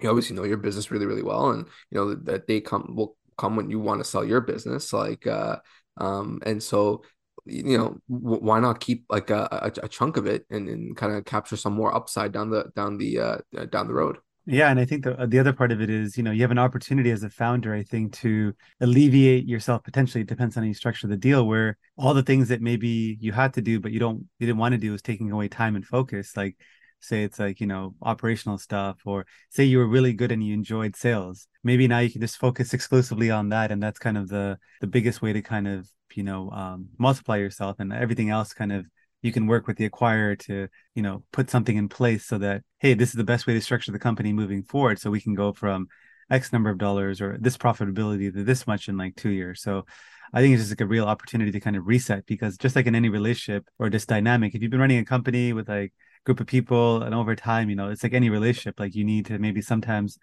You obviously know your business really really well, and you know that they come will come when you want to sell your business, like uh, um, and so you know why not keep like a, a, a chunk of it and, and kind of capture some more upside down the down the uh, down the road? Yeah and i think the the other part of it is you know you have an opportunity as a founder i think to alleviate yourself potentially it depends on how you structure the deal where all the things that maybe you had to do but you don't you didn't want to do is taking away time and focus like say it's like you know operational stuff or say you were really good and you enjoyed sales. Maybe now you can just focus exclusively on that and that's kind of the the biggest way to kind of you know um, multiply yourself and everything else kind of you can work with the acquirer to you know put something in place so that hey this is the best way to structure the company moving forward. So we can go from x number of dollars or this profitability to this much in like two years. So i think it's just like a real opportunity to kind of reset because just like in any relationship or just dynamic if you've been running a company with like group of people and over time you know it's like any relationship like you need to maybe sometimes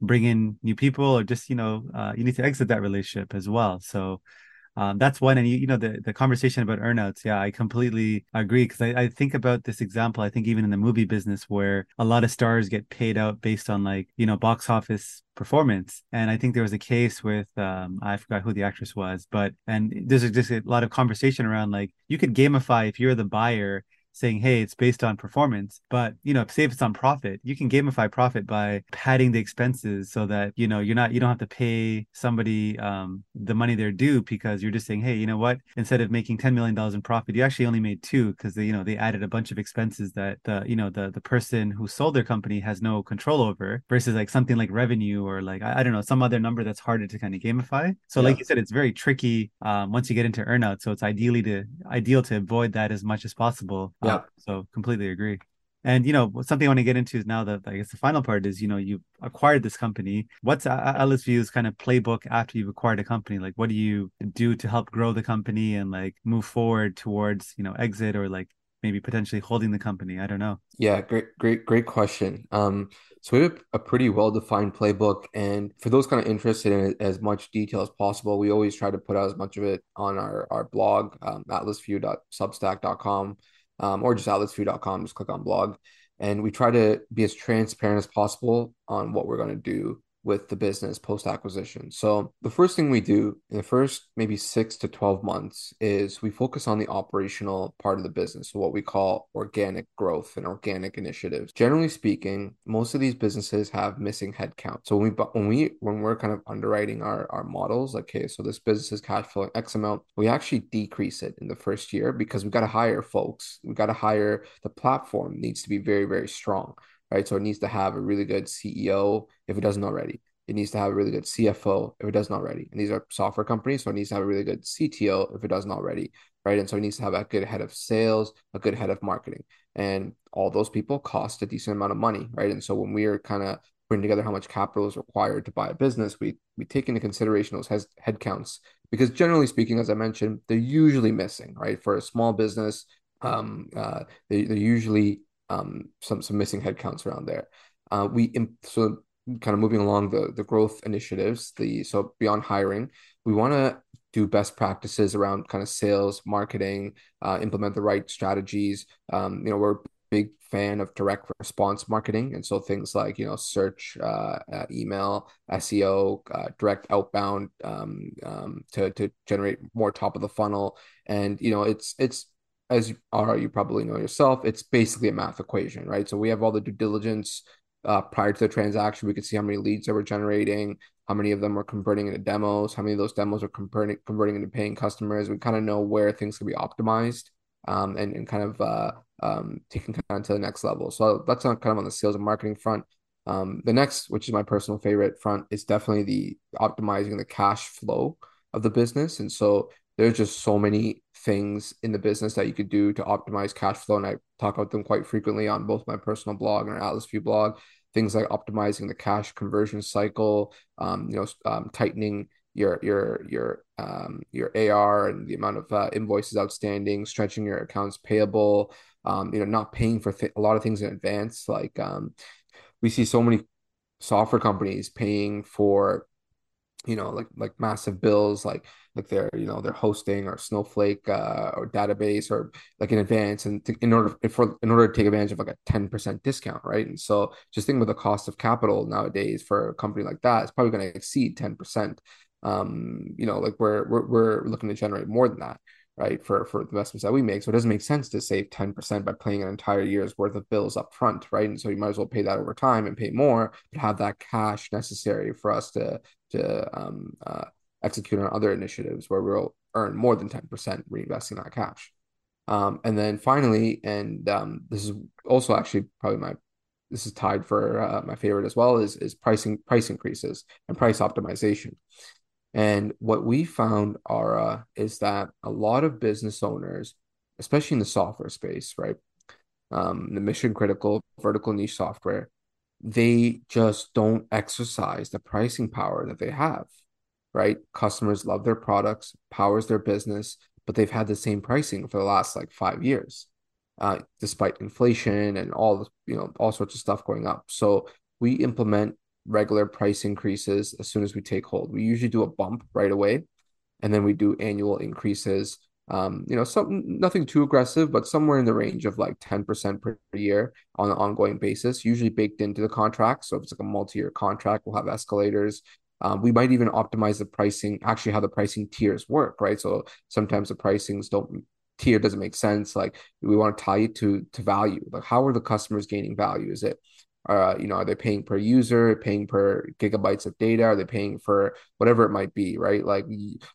bring in new people or just you know uh, you need to exit that relationship as well. So um, that's one and you, you know the, the conversation about earnouts yeah i completely agree because I, I think about this example i think even in the movie business where a lot of stars get paid out based on like you know box office performance and i think there was a case with um, i forgot who the actress was but and there's just a lot of conversation around like you could gamify if you're the buyer saying, hey, it's based on performance. But, you know, say if it's on profit, you can gamify profit by padding the expenses so that, you know, you're not, you don't have to pay somebody um, the money they're due because you're just saying, hey, you know what? Instead of making $10 million in profit, you actually only made two because they, you know, they added a bunch of expenses that the, you know, the, the person who sold their company has no control over versus like something like revenue or like, I, I don't know, some other number that's harder to kind of gamify. So yeah. like you said, it's very tricky um, once you get into earnout. So it's ideally to, ideal to avoid that as much as possible. Yeah. so completely agree. And you know, something I want to get into is now that I guess the final part is, you know, you acquired this company. What's Atlasview's kind of playbook after you've acquired a company? Like, what do you do to help grow the company and like move forward towards, you know, exit or like maybe potentially holding the company? I don't know. Yeah, great, great, great question. Um, so we have a pretty well-defined playbook, and for those kind of interested in as much detail as possible, we always try to put out as much of it on our our blog, um, atlasview.substack.com, um, or just atlasview.com. Just click on blog, and we try to be as transparent as possible on what we're going to do with the business post acquisition. So, the first thing we do in the first maybe six to 12 months is we focus on the operational part of the business, so what we call organic growth and organic initiatives. Generally speaking, most of these businesses have missing headcount. So, when we, when we, when we're kind of underwriting our, our models, okay, so this business is cash flowing X amount, we actually decrease it in the first year because we've got to hire folks. We've got to hire, the platform needs to be very, very strong right? So it needs to have a really good CEO if it doesn't already. It needs to have a really good CFO if it doesn't already. And these are software companies, so it needs to have a really good CTO if it doesn't already, right? And so it needs to have a good head of sales, a good head of marketing. And all those people cost a decent amount of money, right? And so when we are kind of putting together how much capital is required to buy a business, we we take into consideration those head, counts because generally speaking, as I mentioned, they're usually missing, right? For a small business, um, uh, they, they're usually um, some some missing headcounts around there. Uh, we so kind of moving along the the growth initiatives. The so beyond hiring, we want to do best practices around kind of sales, marketing, uh, implement the right strategies. Um, you know, we're a big fan of direct response marketing, and so things like you know search, uh, uh, email, SEO, uh, direct outbound um, um, to to generate more top of the funnel. And you know, it's it's as are, you probably know yourself, it's basically a math equation, right? So we have all the due diligence uh, prior to the transaction. We could see how many leads that we're generating, how many of them are converting into demos, how many of those demos are converting converting into paying customers. We kind of know where things can be optimized um, and, and kind of uh, um, taking kind of to the next level. So that's on kind of on the sales and marketing front. Um, the next, which is my personal favorite front, is definitely the optimizing the cash flow of the business. And so there's just so many things in the business that you could do to optimize cash flow. And I talk about them quite frequently on both my personal blog and our Atlasview blog. Things like optimizing the cash conversion cycle, um, you know, um, tightening your your your um, your AR and the amount of uh, invoices outstanding, stretching your accounts payable, um, you know, not paying for th- a lot of things in advance. Like um, we see so many software companies paying for you know like like massive bills like like they're you know they're hosting or snowflake uh, or database or like in advance and to, in order for in order to take advantage of like a 10% discount right? And so just think with the cost of capital nowadays for a company like that it's probably going to exceed 10% um you know like we're, we're we're looking to generate more than that right for for the investments that we make so it doesn't make sense to save 10% by paying an entire year's worth of bills up front right and so you might as well pay that over time and pay more but have that cash necessary for us to to um, uh, execute on other initiatives where we'll earn more than 10% reinvesting that cash. Um, and then finally, and um, this is also actually probably my this is tied for uh, my favorite as well is is pricing price increases and price optimization. And what we found, Ara, is that a lot of business owners, especially in the software space, right, um, the mission critical vertical niche software, they just don't exercise the pricing power that they have, right? Customers love their products, powers their business, but they've had the same pricing for the last like five years, uh, despite inflation and all you know, all sorts of stuff going up. So we implement regular price increases as soon as we take hold. We usually do a bump right away, and then we do annual increases um, you know, some nothing too aggressive, but somewhere in the range of like 10% per year on an ongoing basis, usually baked into the contract. So if it's like a multi-year contract, we'll have escalators. Um, we might even optimize the pricing, actually how the pricing tiers work, right? So sometimes the pricings don't tier doesn't make sense. Like we want to tie it to to value. Like how are the customers gaining value? Is it uh, you know, are they paying per user, paying per gigabytes of data? Are they paying for whatever it might be, right? Like,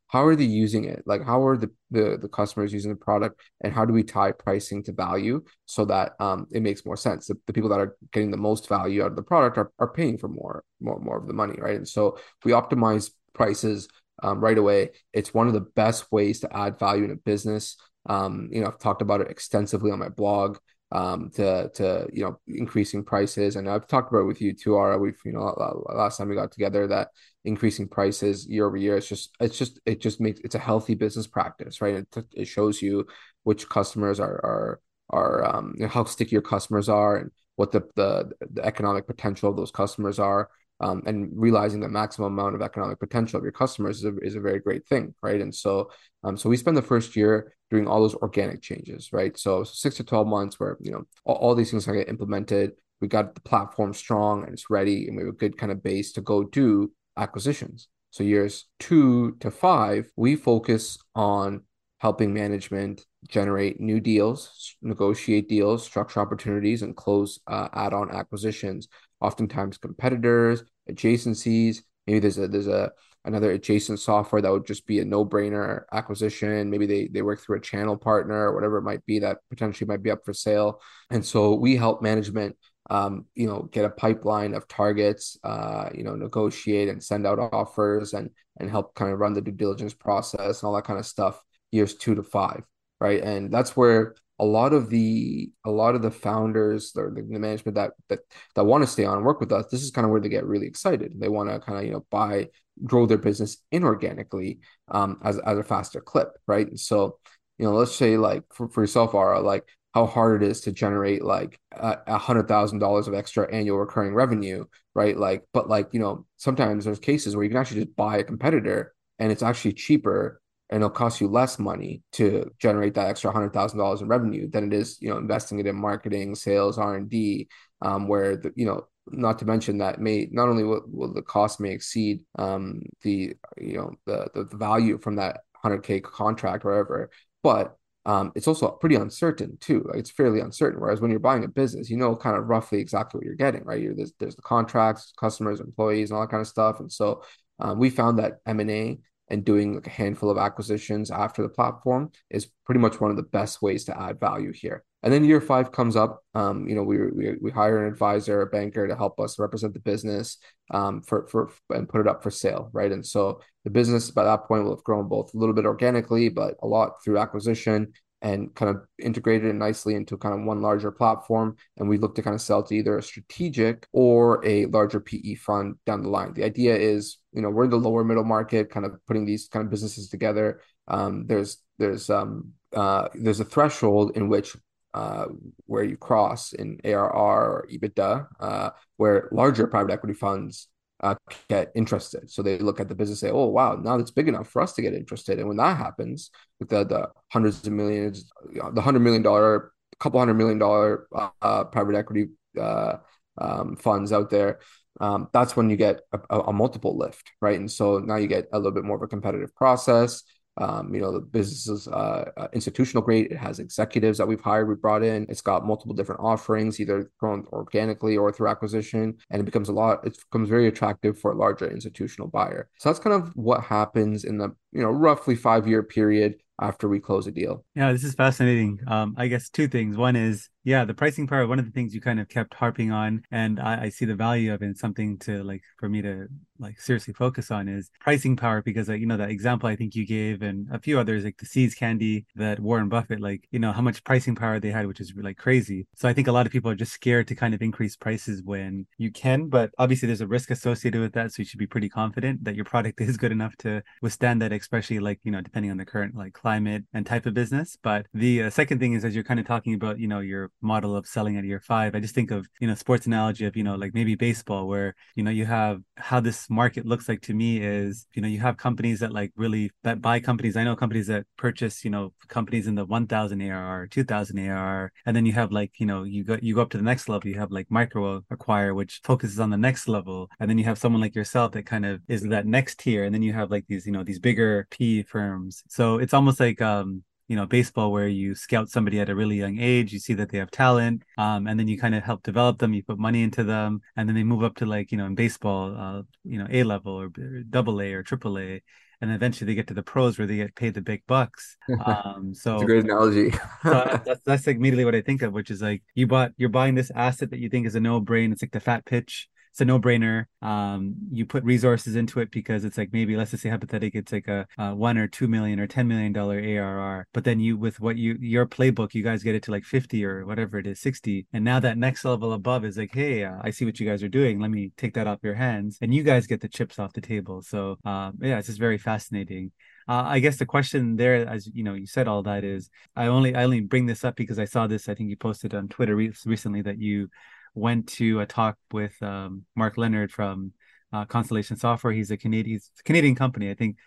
how are they using it? Like, how are the the, the customers using the product, and how do we tie pricing to value so that um, it makes more sense? The, the people that are getting the most value out of the product are, are paying for more more more of the money, right? And so we optimize prices um, right away. It's one of the best ways to add value in a business. Um, you know, I've talked about it extensively on my blog. Um, to to you know increasing prices. And I've talked about it with you too, Ara. We've you know last time we got together that increasing prices year over year. It's just it's just it just makes it's a healthy business practice, right? It, it shows you which customers are are are um, how sticky your customers are and what the, the the economic potential of those customers are. Um, and realizing the maximum amount of economic potential of your customers is a, is a very great thing, right? And so, um, so we spend the first year doing all those organic changes, right? So, so six to twelve months where you know all, all these things are get implemented. We got the platform strong and it's ready, and we have a good kind of base to go do acquisitions. So years two to five, we focus on helping management generate new deals, negotiate deals, structure opportunities, and close uh, add-on acquisitions. Oftentimes, competitors, adjacencies. Maybe there's a there's a another adjacent software that would just be a no-brainer acquisition. Maybe they they work through a channel partner or whatever it might be that potentially might be up for sale. And so we help management um, you know, get a pipeline of targets, uh, you know, negotiate and send out offers and and help kind of run the due diligence process and all that kind of stuff years two to five, right? And that's where a lot of the a lot of the founders or the, the management that that that want to stay on and work with us, this is kind of where they get really excited. They want to kind of you know buy grow their business inorganically um, as as a faster clip, right? And so you know, let's say like for, for yourself, Ara, like how hard it is to generate like a hundred thousand dollars of extra annual recurring revenue, right? Like, but like you know, sometimes there's cases where you can actually just buy a competitor and it's actually cheaper and it'll cost you less money to generate that extra hundred thousand dollars in revenue than it is, you know, investing it in marketing, sales, R and D, um, where the you know, not to mention that may not only will, will the cost may exceed um, the you know the, the value from that hundred k contract or whatever, but um, it's also pretty uncertain too. Like it's fairly uncertain. Whereas when you're buying a business, you know kind of roughly exactly what you're getting, right? You're, there's there's the contracts, customers, employees, and all that kind of stuff. And so um, we found that M and A and doing like a handful of acquisitions after the platform is pretty much one of the best ways to add value here. And then year five comes up. Um, you know, we, we we hire an advisor, a banker to help us represent the business um, for for and put it up for sale, right? And so the business by that point will have grown both a little bit organically, but a lot through acquisition and kind of integrated it nicely into kind of one larger platform. And we look to kind of sell to either a strategic or a larger PE fund down the line. The idea is, you know, we're in the lower middle market, kind of putting these kind of businesses together. Um, there's there's um uh, there's a threshold in which uh, where you cross in ARR or EBITDA, uh, where larger private equity funds uh, get interested. So they look at the business, say, "Oh, wow, now it's big enough for us to get interested." And when that happens, with the the hundreds of millions, the hundred million dollar, couple hundred million dollar uh, private equity uh, um, funds out there, um, that's when you get a, a, multiple lift, right? And so now you get a little bit more of a competitive process. Um, you know, the business is uh, uh, institutional grade. It has executives that we've hired, we brought in. It's got multiple different offerings, either grown organically or through acquisition, and it becomes a lot. It becomes very attractive for a larger institutional buyer. So that's kind of what happens in the you know roughly five year period after we close a deal. Yeah, this is fascinating. Um, I guess two things. One is yeah the pricing power one of the things you kind of kept harping on and I, I, see the value of it and something to like for me to like seriously focus on is pricing power because like you know that example i think you gave and a few others like the See's Candy that warren buffett like you know how much pricing power they had which is like crazy. So i think a lot of people are just scared to kind of increase prices when you can but obviously there's a risk associated with that so you should be pretty confident that your product [LAUGHS] is good enough to withstand that especially like you know depending on the current like climate and type of business. But the uh, second thing is as you're kind of talking about you know your model of selling at year five. I just think of, you know, sports analogy of, you know, like maybe baseball where, you know, you have how this market looks like to me is, you know, you have companies that like really that buy companies. I know companies that purchase, you know, companies in the 1000 ARR, 2000 ARR. And then you have like, you know, you go, you go up to the next level. You have like MicroAcquire, which focuses on the next level. And then you have someone like yourself that kind of is that next tier. And then you have like these, you know, these bigger P firms. So it's almost like, um, you know baseball where you scout somebody at a really young age you see that they have talent um, and then you kind of help develop them you put money into them and then they move up to like you know in baseball uh, you know a level or double a or triple a and eventually they get to the pros where they get paid the big bucks. [LAUGHS] Um so that's a great analogy. so [LAUGHS] that's, that's like immediately what i think of which is like you bought you're buying this asset that you think is a no brain it's like the fat pitch it's a no-brainer. Um, you put resources into it because it's like maybe let's just say hypothetically it's like a, a one or two million or ten million dollar ARR, but then you with what you your playbook, you guys get it to like fifty or whatever it is, sixty, and now that next level above is like, hey, uh, I see what you guys are doing. Let me take that off your hands, and you guys get the chips off the table. So um, yeah, it's just very fascinating. Uh, I guess the question there, as you know, you said all that is, I only I only bring this up because I saw this. I think you posted on Twitter re- recently that you went to a talk with um, Mark Leonard from uh, Constellation Software. He's a Canadian Canadian company. I think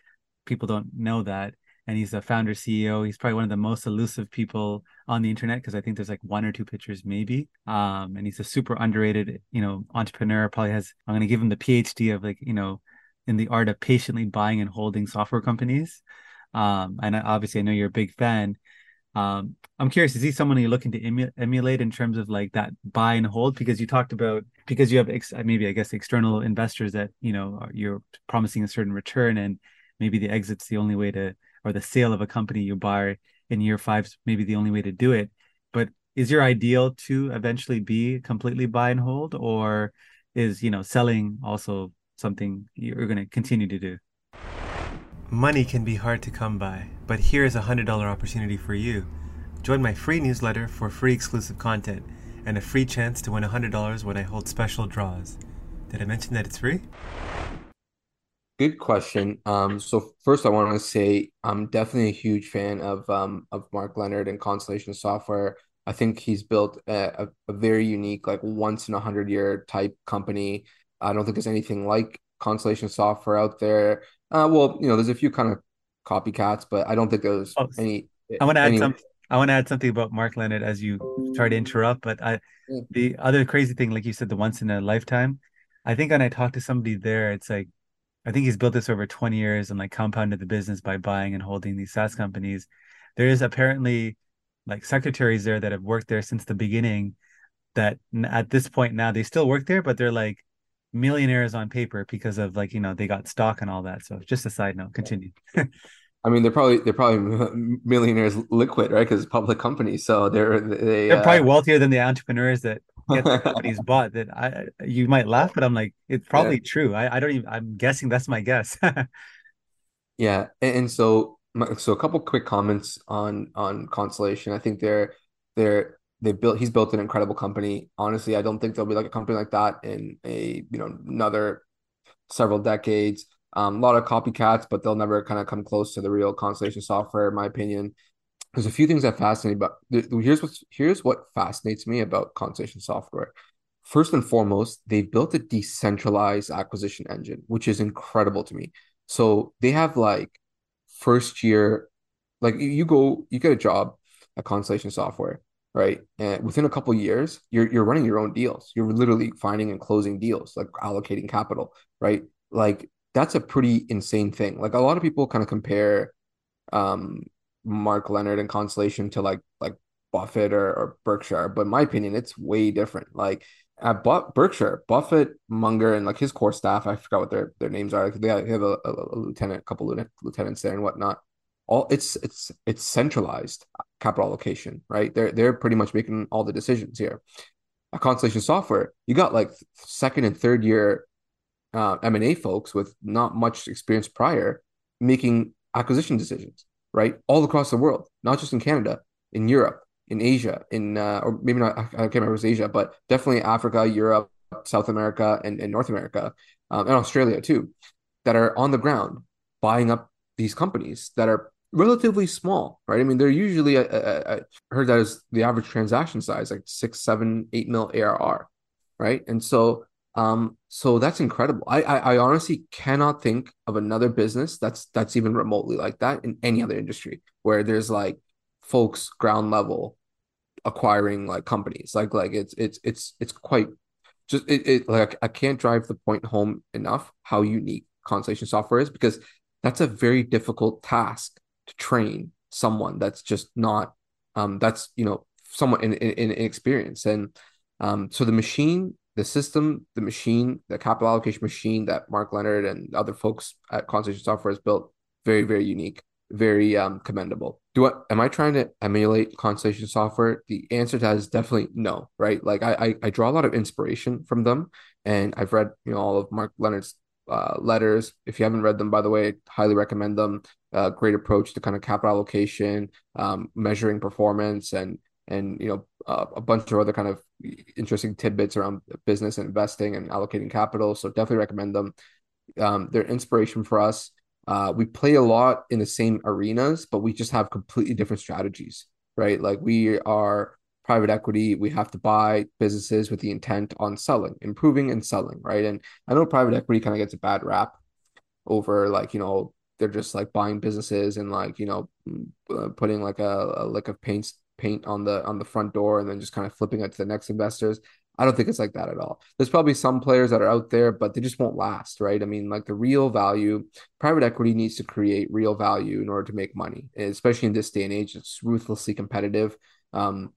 people don't know that, and he's a founder CEO. He's probably one of the most elusive people on the internet because I think there's like one or two pictures maybe. Um, and he's a super underrated, you know, entrepreneur. Probably has. I'm going to give him the PhD of like you know in the art of patiently buying and holding software companies. Um, and obviously, I know you're a big fan. Um, I'm curious, is he someone you're looking to emu- emulate in terms of like that buy and hold? Because you talked about because you have ex- maybe I guess external investors that you know you're promising a certain return, and maybe the exit's the only way to, or the sale of a company you buy in year five's maybe the only way to do it. But is your ideal to eventually be completely buy and hold, or is you know selling also something you're going to continue to do. Money can be hard to come by, but here's a $100 opportunity for you. Join my free newsletter for free exclusive content and a free chance to win $100 when I hold special draws. Did I mention that it's free? Good question. Um, so first, I want to say I'm definitely a huge fan of um, of Mark Leonard and Constellation Software. I think he's built a, a, a very unique, like once in a hundred year type company I don't think there's anything like Constellation software out there. Uh, well, you know, there's a few kind of copycats, but I don't think there's oh, any. I want to add some. I want to add something about Mark Leonard as you try to interrupt, but I, yeah. the other crazy thing, like you said, the once in a lifetime. I think when I talked to somebody there, it's like, I think he's built this over 20 years and like compounded the business by buying and holding these SaaS companies. There is apparently like secretaries there that have worked there since the beginning that at this point now they still work there, but they're like millionaires on paper because of like you know they got stock and all that. So just a side note. Continue. [LAUGHS] I mean, they're probably they're probably [LAUGHS] millionaires liquid, right? Because public companies, so they're they, they're uh... probably wealthier than the entrepreneurs that get their [LAUGHS] companies bought. That I you might laugh, but I'm like it's probably yeah. true. I, I don't even. I'm guessing that's my guess. yeah, and, and so so a couple quick comments on on Constellation. I think they're they're they built he's built an incredible company. Honestly, I don't think there'll be like a company like that in a you know another several decades. Um, a lot of copycats, but they'll never kind of come close to the real Constellation software, in my opinion. There's a few things that fascinate, but here's what here's what fascinates me about Constellation software. First and foremost, they've built a decentralized acquisition engine, which is incredible to me. So they have like first year, like you go, you get a job at Constellation Software right? And within a couple years, you're you're running your own deals. You're literally finding and closing deals, like allocating capital, right? Like that's a pretty insane thing. Like a lot of people kind of compare um Mark Leonard and Constellation to like like Buffett or, or Berkshire, but my opinion, it's way different. Like at Berkshire, Buffett, Munger, and like his core staff, I forgot what their their names are. They have a, a, a lieutenant, a couple of lieutenants there and whatnot all it's it's it's centralized capital allocation, right? They're they're pretty much making all the decisions here. A Constellation Software, you got like second and third year uh, M and A folks with not much experience prior making acquisition decisions, right? All across the world, not just in Canada, in Europe, in Asia, in uh, or maybe not. I can't remember if it was Asia, but definitely Africa, Europe, South America, and, and North America, um, and Australia too, that are on the ground buying up these companies that are relatively small, right? I mean, they're usually I, I, I heard that is the average transaction size like six, seven, eight mil ARR, right? And so, um, so that's incredible. I, I, I honestly cannot think of another business that's that's even remotely like that in any other industry where there's like folks ground level acquiring like companies. Like like it's it's it's it's quite just it, it like I can't drive the point home enough how unique Constellation software is because that's a very difficult task to train someone that's just not um that's you know someone in in, in experience and um so the machine the system the machine the capital allocation machine that mark leonard and other folks at constellation software has built very very unique very um, commendable. Do I am I trying to emulate Constellation Software? The answer to that is definitely no, right? Like I, I, I draw a lot of inspiration from them, and I've read you know all of Mark Leonard's uh, letters. If you haven't read them, by the way, highly recommend them. Uh, great approach to kind of capital allocation, um, measuring performance, and and you know uh, a bunch of other kind of interesting tidbits around business and investing and allocating capital. So definitely recommend them. Um, they're inspiration for us. Uh, we play a lot in the same arenas, but we just have completely different strategies, right? Like we are private equity, we have to buy businesses with the intent on selling, improving and selling, right? And I know private equity kind of gets a bad rap over like, you know, they're just like buying businesses and like, you know, uh, putting like a, a lick of paint paint on the on the front door and then just kind of flipping it to the next investors. I don't think it's like that at all. There's probably some players that are out there, but they just won't last, right? I mean, like the real value, private equity needs to create real value in order to make money, especially in this day and age. It's ruthlessly competitive. Um,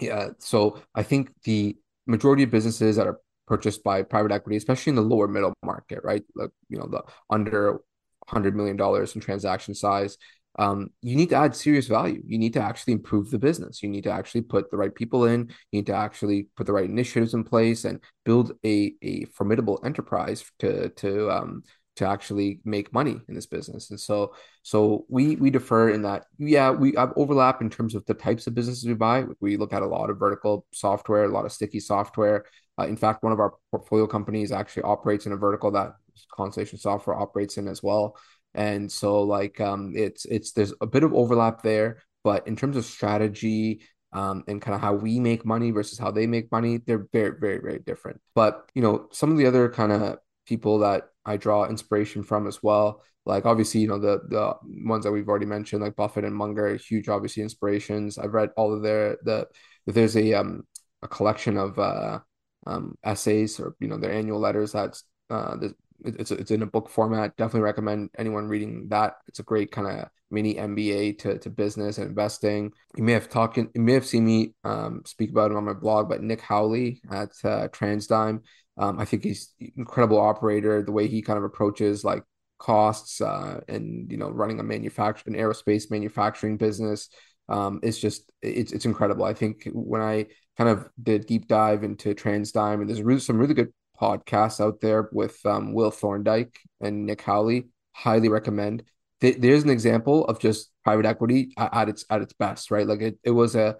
yeah, so I think the majority of businesses that are purchased by private equity, especially in the lower middle market, right? Like, you know, the under $100 million in transaction size, um, you need to add serious value. You need to actually improve the business. You need to actually put the right people in. You need to actually put the right initiatives in place and build a, a formidable enterprise to to um, to actually make money in this business. And so so we we defer in that. Yeah, we have overlap in terms of the types of businesses we buy. We look at a lot of vertical software, a lot of sticky software. Uh, in fact, one of our portfolio companies actually operates in a vertical that Constellation Software operates in as well and so like um it's it's there's a bit of overlap there but in terms of strategy um and kind of how we make money versus how they make money they're very very very different but you know some of the other kind of people that I draw inspiration from as well like obviously you know the the ones that we've already mentioned like Buffett and Munger huge obviously inspirations I've read all of their the there's a um a collection of uh um essays or you know their annual letters that's uh it's it's in a book format. Definitely recommend anyone reading that. It's a great kind of mini MBA to, to business and investing. You may have talking, you may have seen me um, speak about him on my blog, but Nick Howley at uh, TransDigm. Um, I think he's incredible operator. The way he kind of approaches like costs uh, and you know running a manufacturing an aerospace manufacturing business um, it's just it's it's incredible. I think when I kind of did deep dive into TransDigm and there's really some really good podcasts out there with um, Will Thorndike and Nick Howley. Highly recommend. Th- there's an example of just private equity at, at, its at its best, right? Like it, it was a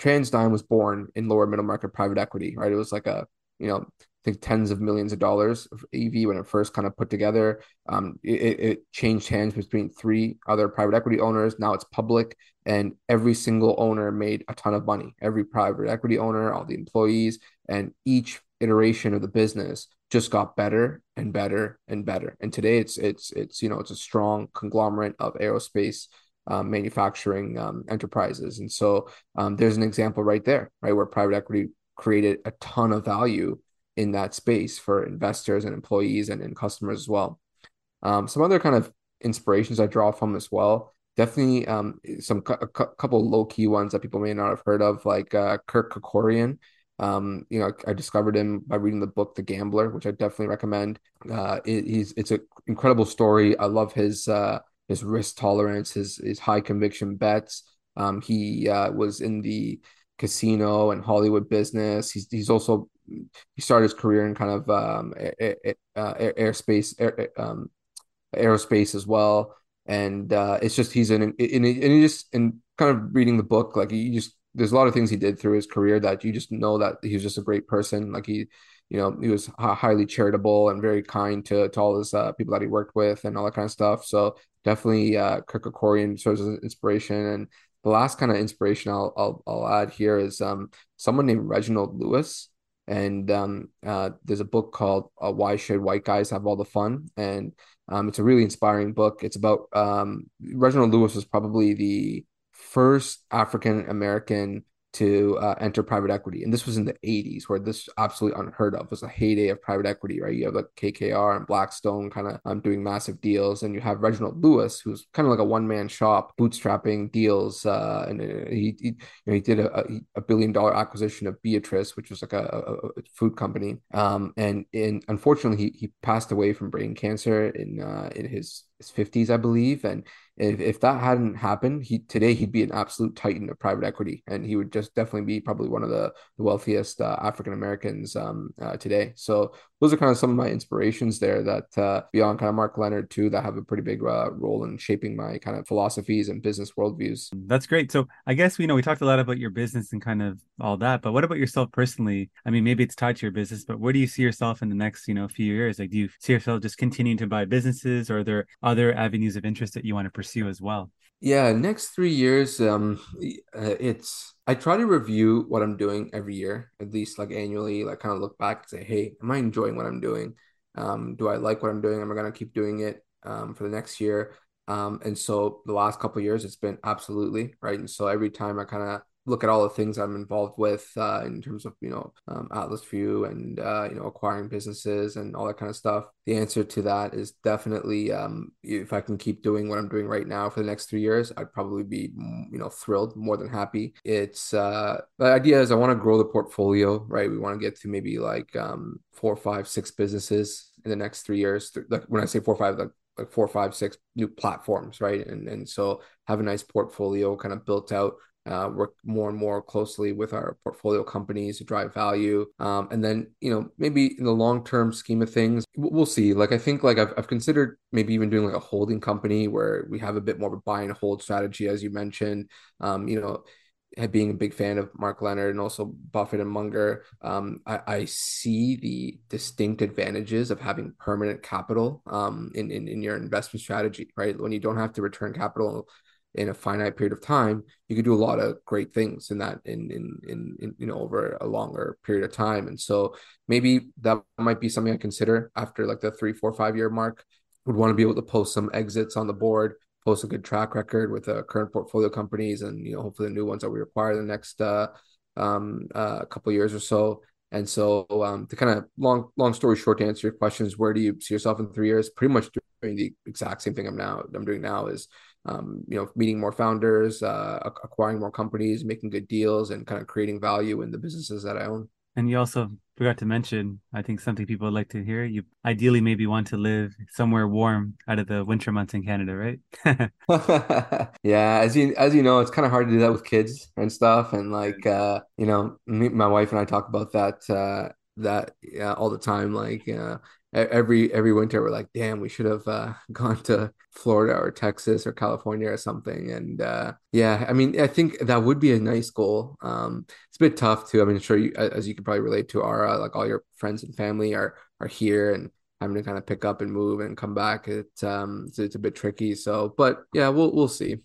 TransDigm was born in lower middle market private equity, right? It was like a you know I think tens of millions of dollars of EV when it first kind of put together. Um, it, it changed hands between three other private equity owners. Now it's public, and every single owner made a ton of money. Every private equity owner, all the employees, and each iteration of the business just got better and better and better. And today it's it's it's you know it's a strong conglomerate of aerospace um, manufacturing um, enterprises. And so um, there's an example right there, right, where private equity created a ton of value in that space for investors and employees and, and customers as well. Um, some other kind of inspirations I draw from as well. Definitely um, some a couple low key ones that people may not have heard of, like uh, Kirk Kerkorian. Um, you know, I discovered him by reading the book The Gambler, which I definitely recommend. Uh, it, he's it's an incredible story. I love his uh, his risk tolerance, his his high conviction bets. Um, he uh, was in the casino and Hollywood business. He's he's also he started his career in kind of um, air, uh, air, airspace, air, um, aerospace as well. And uh, it's just he's in, in, in, in just in kind of reading the book, like you just there's a lot of things he did through his career that you just know that he was just a great person. Like he, you know, he was highly charitable and very kind to, to all his uh, people that he worked with and all that kind of stuff. So definitely uh, Kirk Kerkorian serves as an inspiration. And the last kind of inspiration I'll, I'll, I'll add here is um, someone named Reginald Lewis. And um, uh, there's a book called uh, Why Should White Guys Have All the Fun? And um, it's a really inspiring book. It's about um, Reginald Lewis was probably the first African American to uh, enter private equity. And this was in the 80s, where this absolutely unheard of was a heyday of private equity, right? You have like KKR and Blackstone kind of um, doing massive deals. And you have Reginald Lewis, who's kind of like a one man shop, bootstrapping deals. Uh, and uh, he, he, you know, he did a, a, billion dollar acquisition of Beatrice, which was like a, a, food company. Um, and unfortunately, he, he passed away from brain cancer in, uh, in his his 50s, I believe. And if, if that hadn't happened, he today he'd be an absolute titan of private equity, and he would just definitely be probably one of the, the wealthiest uh, African Americans um, uh, today. So those are kind of some of my inspirations there. That uh, beyond kind of Mark Leonard too, that have a pretty big uh, role in shaping my kind of philosophies and business worldviews. That's great. So I guess we know we talked a lot about your business and kind of all that, but what about yourself personally? I mean, maybe it's tied to your business, but where do you see yourself in the next you know few years? Like, do you see yourself just continuing to buy businesses, or are there other avenues of interest that you want to pursue as well? Yeah, next three years, um, uh, it's I try to review what I'm doing every year, at least like annually, like kind of look back and say, hey, am I enjoying what I'm doing? Um, do I like what I'm doing? Am I gonna keep doing it um, for the next year? Um, and so the last couple years, it's been absolutely right. And so every time I kind of look at all the things I'm involved with uh, in terms of you know um, Atlasview and uh, you know acquiring businesses and all that kind of stuff. The answer to that is definitely um, if I can keep doing what I'm doing right now for the next three years, I'd probably be you know thrilled, more than happy. It's uh, the idea is I want to grow the portfolio, right? We want to get to maybe like um, four, five, six businesses in the next three years. Like when I say four, five, like like four, five, six new platforms, right? And and so have a nice portfolio kind of built out uh, work more and more closely with our portfolio companies to drive value. Um, and then, you know, maybe in the long term scheme of things, we'll see. Like, I think like I've, I've considered maybe even doing like a holding company where we have a bit more of a buy and hold strategy, as you mentioned. Um, you know, being a big fan of Mark Leonard and also Buffett and Munger, um, I, I, see the distinct advantages of having permanent capital um, in, in, in your investment strategy, right? When you don't have to return capital in a finite period of time, you could do a lot of great things in that in, in in in, you know over a longer period of time. And so maybe that might be something I consider after like the three, four, five year mark. Would want to be able to post some exits on the board, post a good track record with the uh, current portfolio companies, and you know hopefully the new ones that we acquire the next uh, um, uh, couple years or so. And so, um, to kind of long, long story short, to answer your questions, where do you see yourself in three years? Pretty much doing the exact same thing I'm now. I'm doing now is um, you know, meeting more founders, uh, acquiring more companies, making good deals, and kind of creating value in the businesses that I own. And you also forgot to mention, I think something people would like to hear. You ideally maybe want to live somewhere warm out of the winter months in Canada, right? [LAUGHS] [LAUGHS] yeah, as you as you know, it's kind of hard to do that with kids and stuff. And like, uh, you know, me, my wife and I talk about that uh, that yeah, all the time. Like, uh, every every winter we're like damn we should have uh, [LAUGHS] gone to florida or texas or california or something. And uh, yeah i mean i think that would be a nice goal. Um, it's a bit tough too. I mean sure you as you can probably relate to ara like all your friends and family are are here and having to kind of pick up and move and come back it um it's, it's a bit tricky. So but yeah we'll we'll see.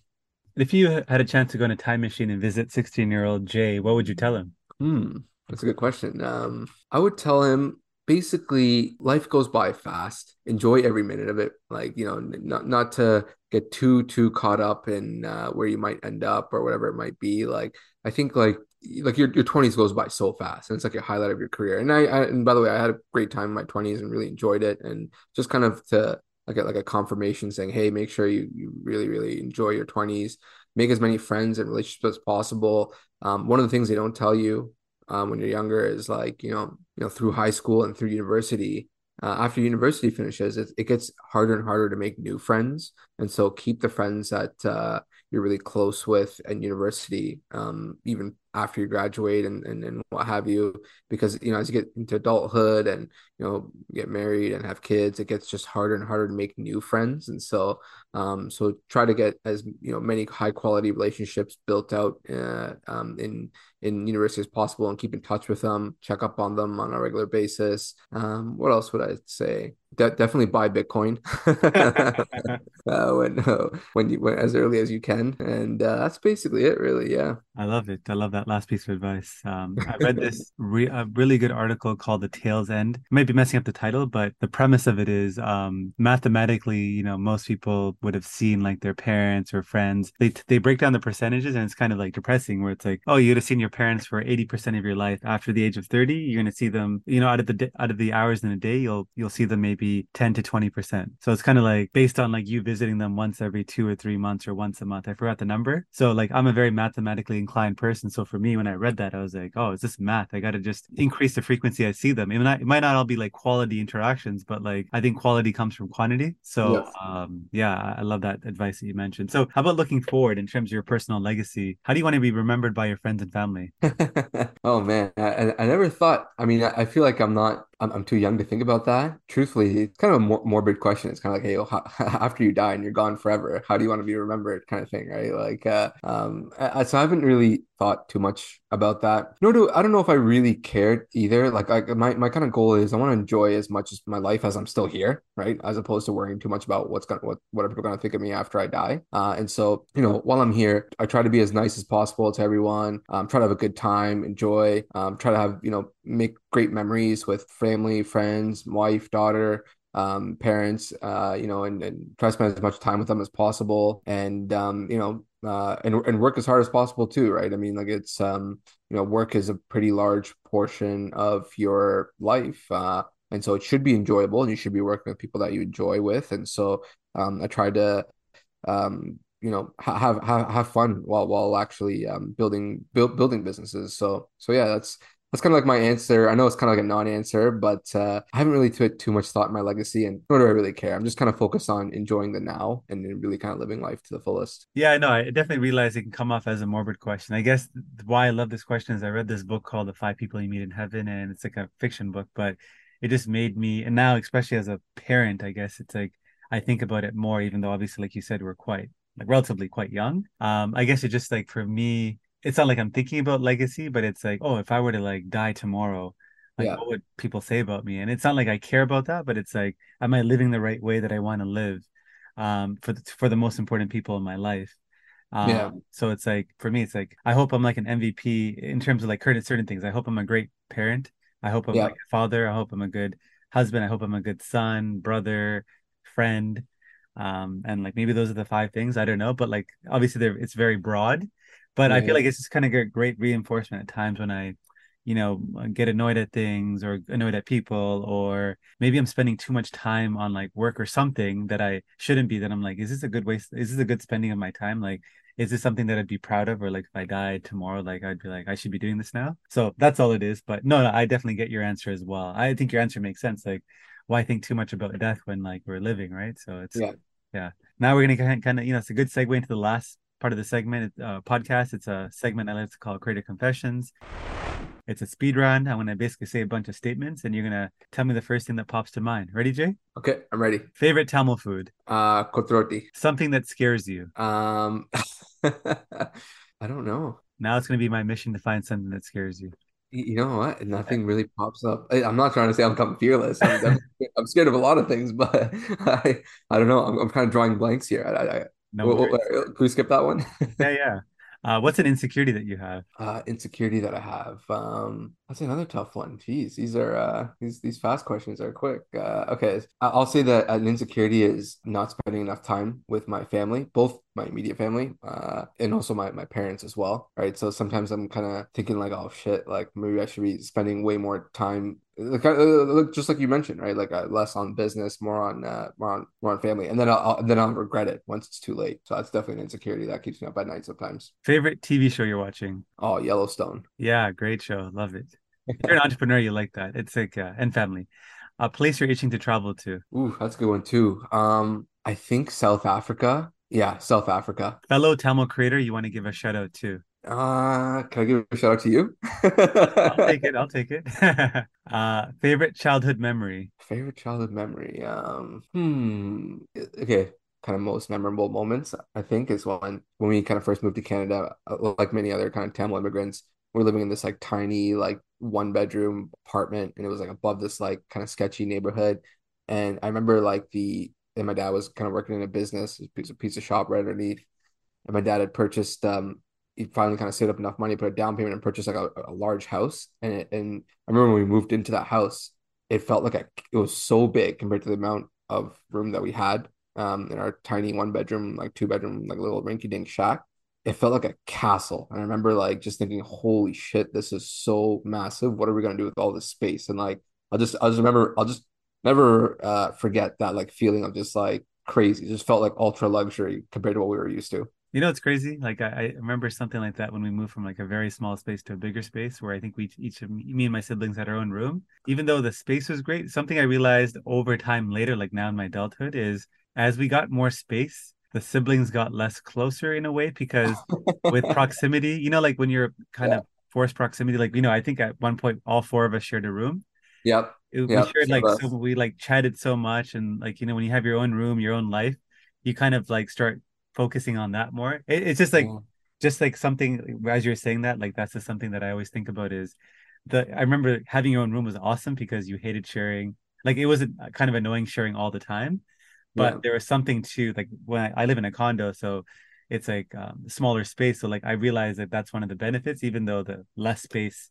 If you had a chance to go in a time machine and visit 16 year old jay what would you tell him? Hmm that's a good question. Um i would tell him basically life goes by fast. Enjoy every minute of it. Like you know not not to get too too caught up in uh, where you might end up or whatever it might be. Like i think like like your, your 20s goes by so fast and it's like a highlight of your career. And I, I and by the way i had a great time in my 20s and really enjoyed it. And just kind of to like a, like a confirmation saying hey make sure you, you really really enjoy your 20s make as many friends and relationships as possible. Um, one of the things they don't tell you um, when you're younger is like you know you know through high school and through university uh, after university finishes it, it gets harder and harder to make new friends. And so keep the friends that uh, you're really close with at university um, even after you graduate and, and, and what have you because you know as you get into adulthood and you know get married and have kids it gets just harder and harder to make new friends. And so um so try to get as you know many high quality relationships built out uh, um, in in university as possible and keep in touch with them check up on them on a regular basis. Um what else would i say? De- definitely buy Bitcoin. [LAUGHS] Uh, when uh, [LAUGHS] when you when, as early as you can, and uh, that's basically it, really. Yeah, I love it. I love that last piece of advice. Um, I read [LAUGHS] this re- a really good article called "The Tail's End." I might be messing up the title, but the premise of it is um, mathematically, you know, most people would have seen like their parents or friends. They they break down the percentages, and it's kind of like depressing, where it's like, oh, you'd have seen your parents for eighty percent of your life. After the age of thirty, you're going to see them. You know, out of the out of the hours in a day, you'll you'll see them maybe 10 to 20%. So it's kind of like based on like you visiting them once every two or three months or once a month. I forgot the number. So like I'm a very mathematically inclined person. So for me, when I read that, I was like, oh, is this math? I got to just increase the frequency I see them. It might, it might not all be like quality interactions, but like I think quality comes from quantity. So Yes. um, yeah, I love that advice that you mentioned. So how about looking forward in terms of your personal legacy? How do you want to be remembered by your friends and family? [LAUGHS] Oh man, I, I never thought. I mean, I feel like I'm not. I'm, I'm too young to think about that. Truthfully, it's kind of a mor morbid question. It's kind of like, hey, oh, how, [LAUGHS] after you die and you're gone forever, how do you want to be remembered? Kind of thing, right? Like, uh, um, I, so I haven't really thought too much about that. Nor do I don't know if I really cared either. Like, I, my my kind of goal is I want to enjoy as much as my life as I'm still here, right? As opposed to worrying too much about what's gonna what what are people gonna think of me after I die. Uh, and so you know, while I'm here, I try to be as nice as possible to everyone. Um, try to have a good time, enjoy. Um, try to have you know make great memories with family, friends, wife, daughter um, parents, uh, you know, and, and try to spend as much time with them as possible, and um, you know, uh, and and work as hard as possible too, right? I mean, like it's um, you know, work is a pretty large portion of your life, uh, and so it should be enjoyable, and you should be working with people that you enjoy with, and so um, I try to um, you know, have have have fun while while actually um, building build, building businesses. So so yeah, that's that's kind of like my answer. I know it's kind of like a non-answer, but uh, I haven't really put too much thought in my legacy, and nor do I really care. I'm just kind of focused on enjoying the now and really kind of living life to the fullest. Yeah, I know. I definitely realize it can come off as a morbid question. I guess why I love this question is I read this book called The Five People You Meet in Heaven, and it's like a fiction book, but it just made me, and now, especially as a parent, I guess it's like I think about it more, even though obviously, like you said, we're quite like relatively quite young. Um, I guess it just like for me, it's not like I'm thinking about legacy, but it's like, oh, if I were to like die tomorrow, like Yeah, what would people say about me? And it's not like I care about that, but it's like, am I living the right way that I want to live? Um, for the for the most important people in my life. yeah, Um, so it's like for me, it's like I hope I'm like an MVP in terms of like certain certain things. I hope I'm a great parent. I hope I'm yeah, like a father. I hope I'm a good husband. I hope I'm a good son, brother, friend. Um, and like maybe those are the five things. I don't know, but like obviously they're it's very broad. But I feel like it's just kind of a great reinforcement at times when I, you know, uh, get annoyed at things or annoyed at people, or maybe I'm spending too much time on like work or something that I shouldn't be. That I'm like, is this a good waste? Is this a good spending of my time? Like, is this something that I'd be proud of? Or like if I died tomorrow, like I'd be like, I should be doing this now. So that's all it is. But no, no, I definitely get your answer as well. I think your answer makes sense. Like, why think too much about death when like we're living, right? So it's yeah. yeah. Now we're gonna kind of you know, it's a good segue into the last part of the segment uh, podcast. It's a segment I like to call Creative Confessions. It's a speed run. I'm gonna basically say a bunch of statements, and you're gonna tell me the first thing that pops to mind. Ready, Jay? Okay, I'm ready. Favorite Tamil food? Uh, Kottu roti. Something that scares you. Um, [LAUGHS] I don't know. Now it's gonna be my mission to find something that scares you. You know what? Nothing really pops up. I'm not trying to say I'm become fearless. I'm, I'm [LAUGHS] I'm scared of a lot of things, but [LAUGHS] I I don't know. I'm, I'm kind of drawing blanks here. I, I, No wh- can we skip that one? [LAUGHS] Yeah, yeah. Uh, what's an insecurity that you have? Uh, insecurity that I have. Um, that's another tough one. Jeez, these are uh these these fast questions are quick. Uh, okay, I'll say that an insecurity is not spending enough time with my family, both my immediate family, uh, and also my my parents as well. Right. So sometimes I'm kind of thinking like, oh shit, like maybe I should be spending way more time. Like, uh, look, just like you mentioned, right? Like uh, less on business, more on uh, more on more on family, and then I'll, I'll then I'll regret it once it's too late. So that's definitely an insecurity that keeps me up at night sometimes. Favorite TV show you're watching? Oh, Yellowstone. Yeah, great show. Love it. If you're an entrepreneur, you like that. It's like uh, and family. A place you're itching to travel to. Ooh, that's a good one too. Um, I think South Africa. Yeah, South Africa. Fellow Tamil creator you want to give a shout out to. Uh, can I give a shout out to you? I'll take it. [LAUGHS] I'll take it. [LAUGHS] uh, favorite childhood memory. Favorite childhood memory. Um, hmm. Okay, kind of most memorable moments, I think, is when when we kind of first moved to Canada, uh, like many other kind of Tamil immigrants, we're living in this like tiny, like one bedroom apartment, and it was like above this like kind of sketchy neighborhood. And I remember like the and my dad was kind of working in a business, a piece of piece of shop right underneath. And my dad had purchased um he finally kind of saved up enough money, put a down payment and purchased like a, a large house. And it, and I remember when we moved into that house, it felt like a, it was so big compared to the amount of room that we had um in our tiny one bedroom, like two bedroom, like little rinky dink shack. It felt like a castle. And I remember like just thinking, holy shit, this is so massive. What are we gonna do with all this space? And like I'll just I'll just remember I'll just never uh forget that like feeling of just like crazy. It just felt like ultra luxury compared to what we were used to. You know, it's crazy. Like I, I remember something like that when we moved from like a very small space to a bigger space, where I think we each of me and my siblings had our own room. Even though the space was great, something I realized over time later, like now in my adulthood, is as we got more space, the siblings got less closer in a way because with [LAUGHS] proximity, you know, like when you're kind Yeah. of forced proximity, like you know, I think at one point all four of us shared a room. Yep. It, we shared like so we like chatted so much, and like you know, when you have your own room, your own life, you kind of like start focusing on that more. It, it's just like Yeah. just like something as you're saying that, like that's just something that I always think about is the I remember having your own room was awesome because you hated sharing. Like it wasn't uh, kind of annoying sharing all the time, but Yeah. there was something to like when I, I live in a condo, so it's like um, smaller space. So like I realized that that's one of the benefits, even though the less space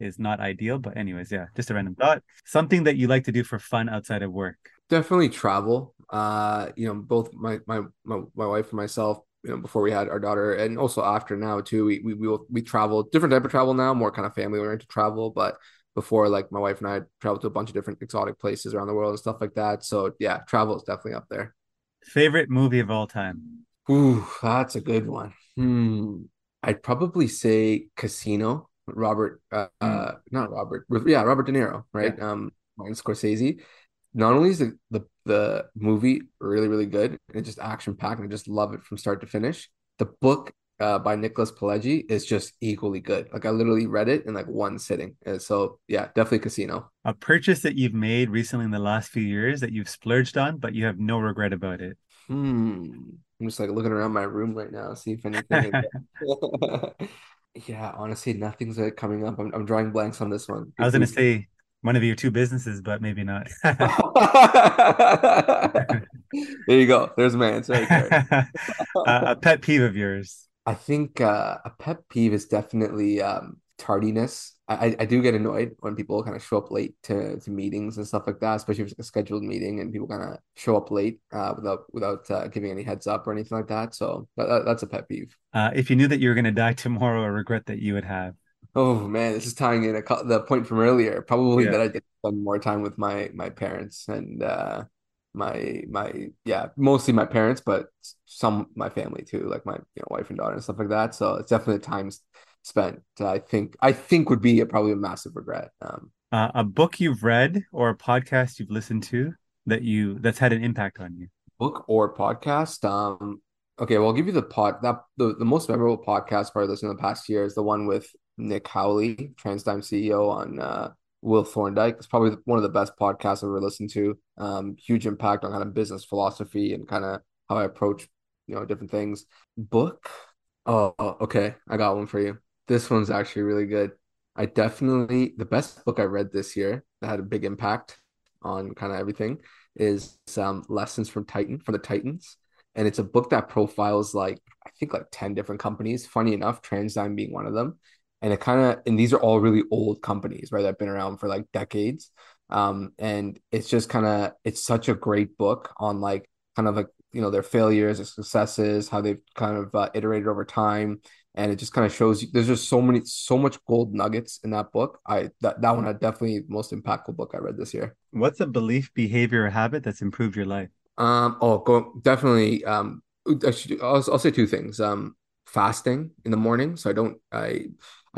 is not ideal. But anyways, yeah, just a random thought. Something that you like to do for fun outside of work. Definitely travel. Uh, you know, both my my my, my wife and myself, you know, before we had our daughter, and also after now too, we we we, will, we travel different type of travel now, more kind of family oriented travel. But before, like my wife and I traveled to a bunch of different exotic places around the world and stuff like that. So yeah, travel is definitely up there. Favorite movie of all time. Ooh, that's a good one. Hmm. I'd probably say Casino. Robert, uh, Mm, uh, not Robert, yeah, Robert De Niro, yeah. right? Um, Martin Scorsese. Not only is the the, the movie really, really good, it's just action packed, and I just love it from start to finish. The book, uh, by Nicholas Pileggi is just equally good. Like I literally read it in like one sitting. And so yeah, definitely Casino. A purchase that you've made recently in the last few years that you've splurged on, but you have no regret about it. Hmm. I'm just like looking around my room right now, see if anything. [LAUGHS] [LAUGHS] Yeah, honestly, nothing's uh, coming up. I'm, I'm drawing blanks on this one. I was gonna say one of your two businesses, but maybe not. [LAUGHS] There you go. There's my answer right there. uh, a pet peeve of yours. I think uh, a pet peeve is definitely um, tardiness. I, I do get annoyed when people kind of show up late to, to meetings and stuff like that, especially if it's a scheduled meeting and people kind of show up late uh, without without uh, giving any heads up or anything like that. So that, that- that's a pet peeve. Uh, if you knew that you were gonna die tomorrow, a regret that you would have. Oh man, this is tying in a, the point from earlier. Probably Yeah. that I did spend more time with my my parents and uh my my yeah, mostly my parents, but some my family too, like my you know wife and daughter and stuff like that. So it's definitely a time spent. I think I think would be a, probably a massive regret. Um, Uh, a book you've read or a podcast you've listened to that you that's had an impact on you. book or podcast. Um, okay, well, I'll give you the pod that the, the most memorable podcast probably listened in the past year is the one with Nick Howley, TransDigm CEO, on uh, Will Thorndike. It's probably one of the best podcasts I've ever listened to. Um, huge impact on kind of business philosophy and kind of how I approach, you know, different things. Book. Oh, oh, okay. I got one for you. This one's actually really good. I definitely the best book I read this year that had a big impact on kind of everything is um, Lessons from Titan from the Titans. And it's a book that profiles like I think like 10 different companies. Funny enough, TransDigm being one of them. And it kind of and these are all really old companies, right? That have been around for like decades. Um, and it's just kind of it's such a great book on like kind of like you know their failures, their successes, how they've kind of uh, iterated over time, and it just kind of shows you there's just so many so much gold nuggets in that book. I that that one had definitely the most impactful book I read this year. What's a belief, behavior, or habit that's improved your life? Um, oh, go definitely. Um, I should, I'll, I'll say two things. Um, fasting in the morning, so I don't. I,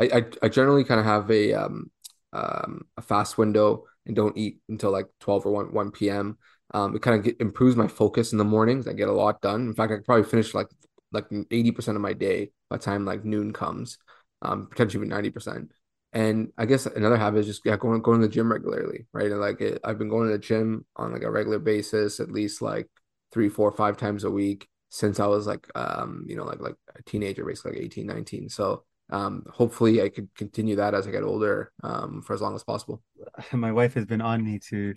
I, I I generally kind of have a um, um, a fast window and don't eat until like 12 or 1 1 p.m. Um, it kind of improves my focus in the mornings. I get a lot done. In fact, I could probably finish like like 80% of my day by time like noon comes, um, potentially even 90%. And I guess another habit is just yeah, going going to the gym regularly, right? And like it, I've been going to the gym on like a regular basis, at least like three, four, five times a week since I was like um, you know, like like a teenager, basically like 18, 19. So um hopefully I could continue that as I get older, um, for as long as possible. [LAUGHS] My wife has been on me to.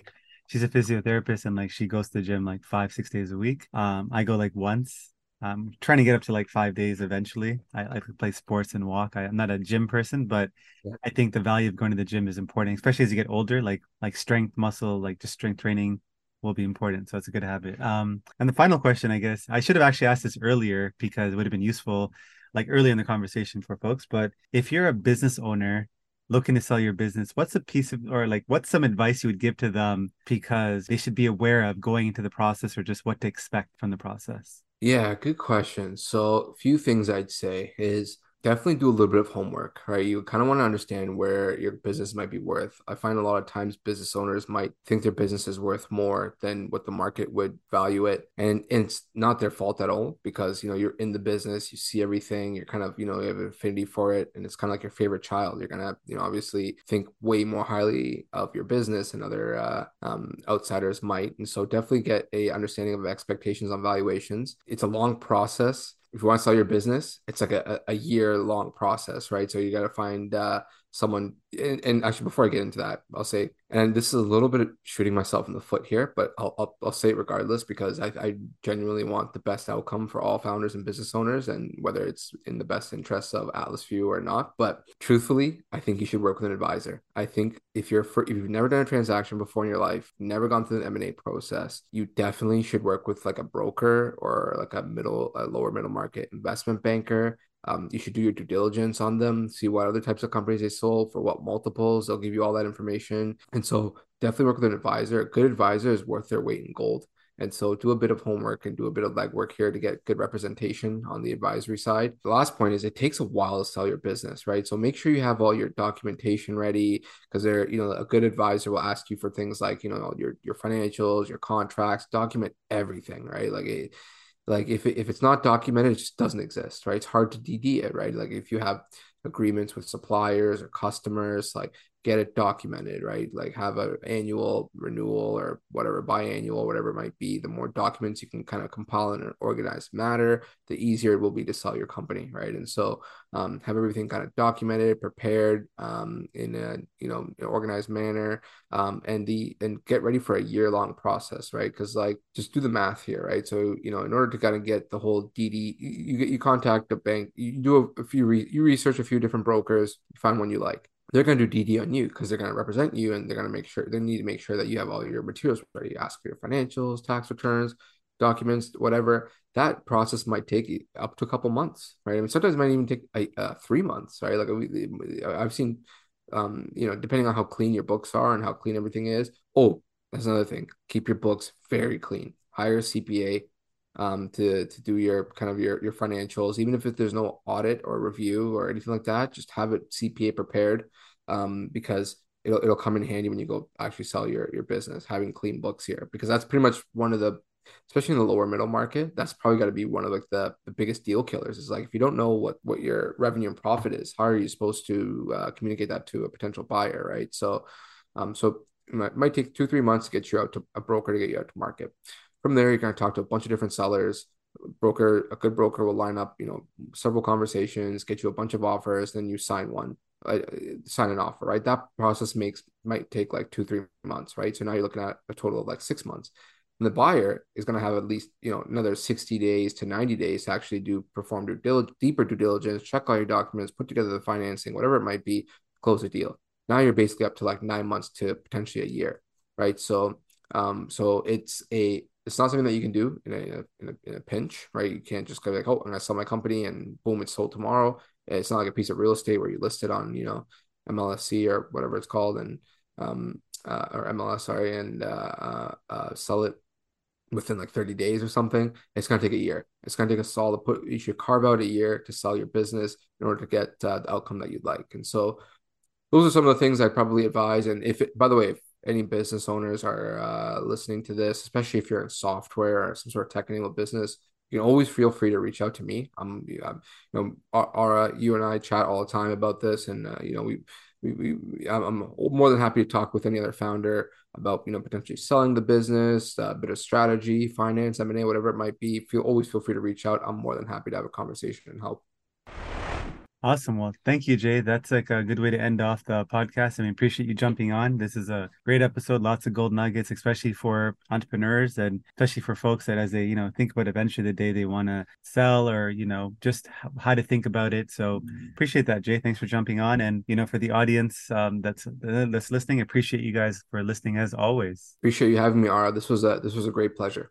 She's a physiotherapist and like she goes to the gym like five, six days a week. Um, I go like once. I'm trying to get up to like five days eventually. I like to play sports and walk. I, I'm not a gym person, but Yeah. I think the value of going to the gym is important, especially as you get older. Like like strength, muscle, like just strength training will be important. So it's a good habit. Um, and the final question, I guess, I should have actually asked this earlier because it would have been useful, like early in the conversation for folks. But if you're a business owner looking to sell your business, what's a piece of or like what's some advice you would give to them because they should be aware of going into the process or just what to expect from the process? Yeah, good question. So, a few things I'd say is definitely do a little bit of homework, right? You kind of want to understand where your business might be worth. I find a lot of times business owners might think their business is worth more than what the market would value it. And, and it's not their fault at all because, you know, you're in the business, you see everything, you're kind of, you know, you have an affinity for it, and it's kind of like your favorite child. You're gonna, you know, obviously think way more highly of your business than other uh, um, outsiders might. And so definitely get a understanding of expectations on valuations. It's a long process if you want to sell your business, it's like a, a year long process, right? So you got to find uh, someone and, and, actually before I get into that, I'll say, and this is a little bit shooting myself in the foot here, but I'll I'll, I'll say it regardless because I, I genuinely want the best outcome for all founders and business owners, and whether it's in the best interests of Atlasview or not. But truthfully, I think you should work with an advisor. I think if you're for, if you've never done a transaction before in your life, never gone through the M and A process, you definitely should work with like a broker or like a middle, a lower middle market investment banker um, you should do your due diligence on them, see what other types of companies they sold for what multiples. They'll give you all that information. And so definitely work with an advisor. A good advisor is worth their weight in gold. And so do a bit of homework and do a bit of legwork here to get good representation on the advisory side. The last point is it takes a while to sell your business, right? So make sure you have all your documentation ready because they're, you know, a good advisor will ask you for things like, you know, your your financials, your contracts, document everything, right? Like it, like if it, if it's not documented, it just doesn't exist, right? It's hard to DD it, right? Like if you have agreements with suppliers or customers, like get it documented, right? Like have an annual renewal or whatever, biannual, whatever it might be. The more documents you can kind of compile in an organized manner, the easier it will be to sell your company, right? And so um, have everything kind of documented, prepared um, in a you know organized manner, um, and the and get ready for a year long process, right? Because like just do the math here, right? So you know in order to kind of get the whole DD, you you, you contact the bank, you do a, a few re, you research a few different brokers, find one you like they're going to do DD on you because they're going to represent you and they're going to make sure they need to make sure that you have all your materials ready. Ask for your financials, tax returns, documents, whatever. That process might take up to a couple months, right? I mean, sometimes it might even take uh, three months, right? Like I've seen, um, you know, depending on how clean your books are and how clean everything is. Oh, that's another thing. Keep your books very clean. Hire a CPA um, to to do your kind of your your financials, even if there's no audit or review or anything like that. Just have it CPA prepared um, because it'll it'll come in handy when you go actually sell your your business. Having clean books here because that's pretty much one of the especially in the lower middle market that's probably got to be one of like the, the biggest deal killers is like if you don't know what what your revenue and profit is how are you supposed to uh, communicate that to a potential buyer right so um so it might, might take two three months to get you out to a broker to get you out to market from there, you're going to talk to a bunch of different sellers. Broker, a good broker will line up, you know, several conversations, get you a bunch of offers, then you sign one, uh, sign an offer, right? That process makes might take like two, three months, right? So now you're looking at a total of like six months. And the buyer is going to have at least, you know, another 60 days to 90 days to actually do perform due diligence, deeper due diligence, check all your documents, put together the financing, whatever it might be, close a deal. Now you're basically up to like nine months to potentially a year, right? So, um, so it's a it's not something that you can do in a, in a, in a pinch, right? You can't just go like, oh, I'm gonna sell my company and boom, it's sold tomorrow. It's not like a piece of real estate where you list it on, you know, MLSE or whatever it's called, and um, uh, or MLS, sorry, and uh, uh, uh, sell it within like 30 days or something. It's gonna take a year. It's gonna take a solid put. You should carve out a year to sell your business in order to get uh, the outcome that you'd like. And so, those are some of the things I'd probably advise. And if it, by the way, if any business owners are uh, listening to this, especially if you're in software or some sort of technical business, you can always feel free to reach out to me. I'm, I'm you know, Ara, you and I chat all the time about this, and uh, you know, we, we, we, I'm more than happy to talk with any other founder about, you know, potentially selling the business, a bit of strategy, finance, M and A, whatever it might be. Feel always feel free to reach out. I'm more than happy to have a conversation and help. Awesome. Well, thank you, Jay. That's like a good way to end off the podcast. I mean, appreciate you jumping on. This is a great episode. Lots of gold nuggets, especially for entrepreneurs and especially for folks that as they, you know, think about eventually the day they want to sell or, you know, just how to think about it. So appreciate that, Jay. Thanks for jumping on. And, you know, for the audience um, that's that's listening, appreciate you guys for listening as always. Appreciate you having me, Ara. This was a this was a great pleasure.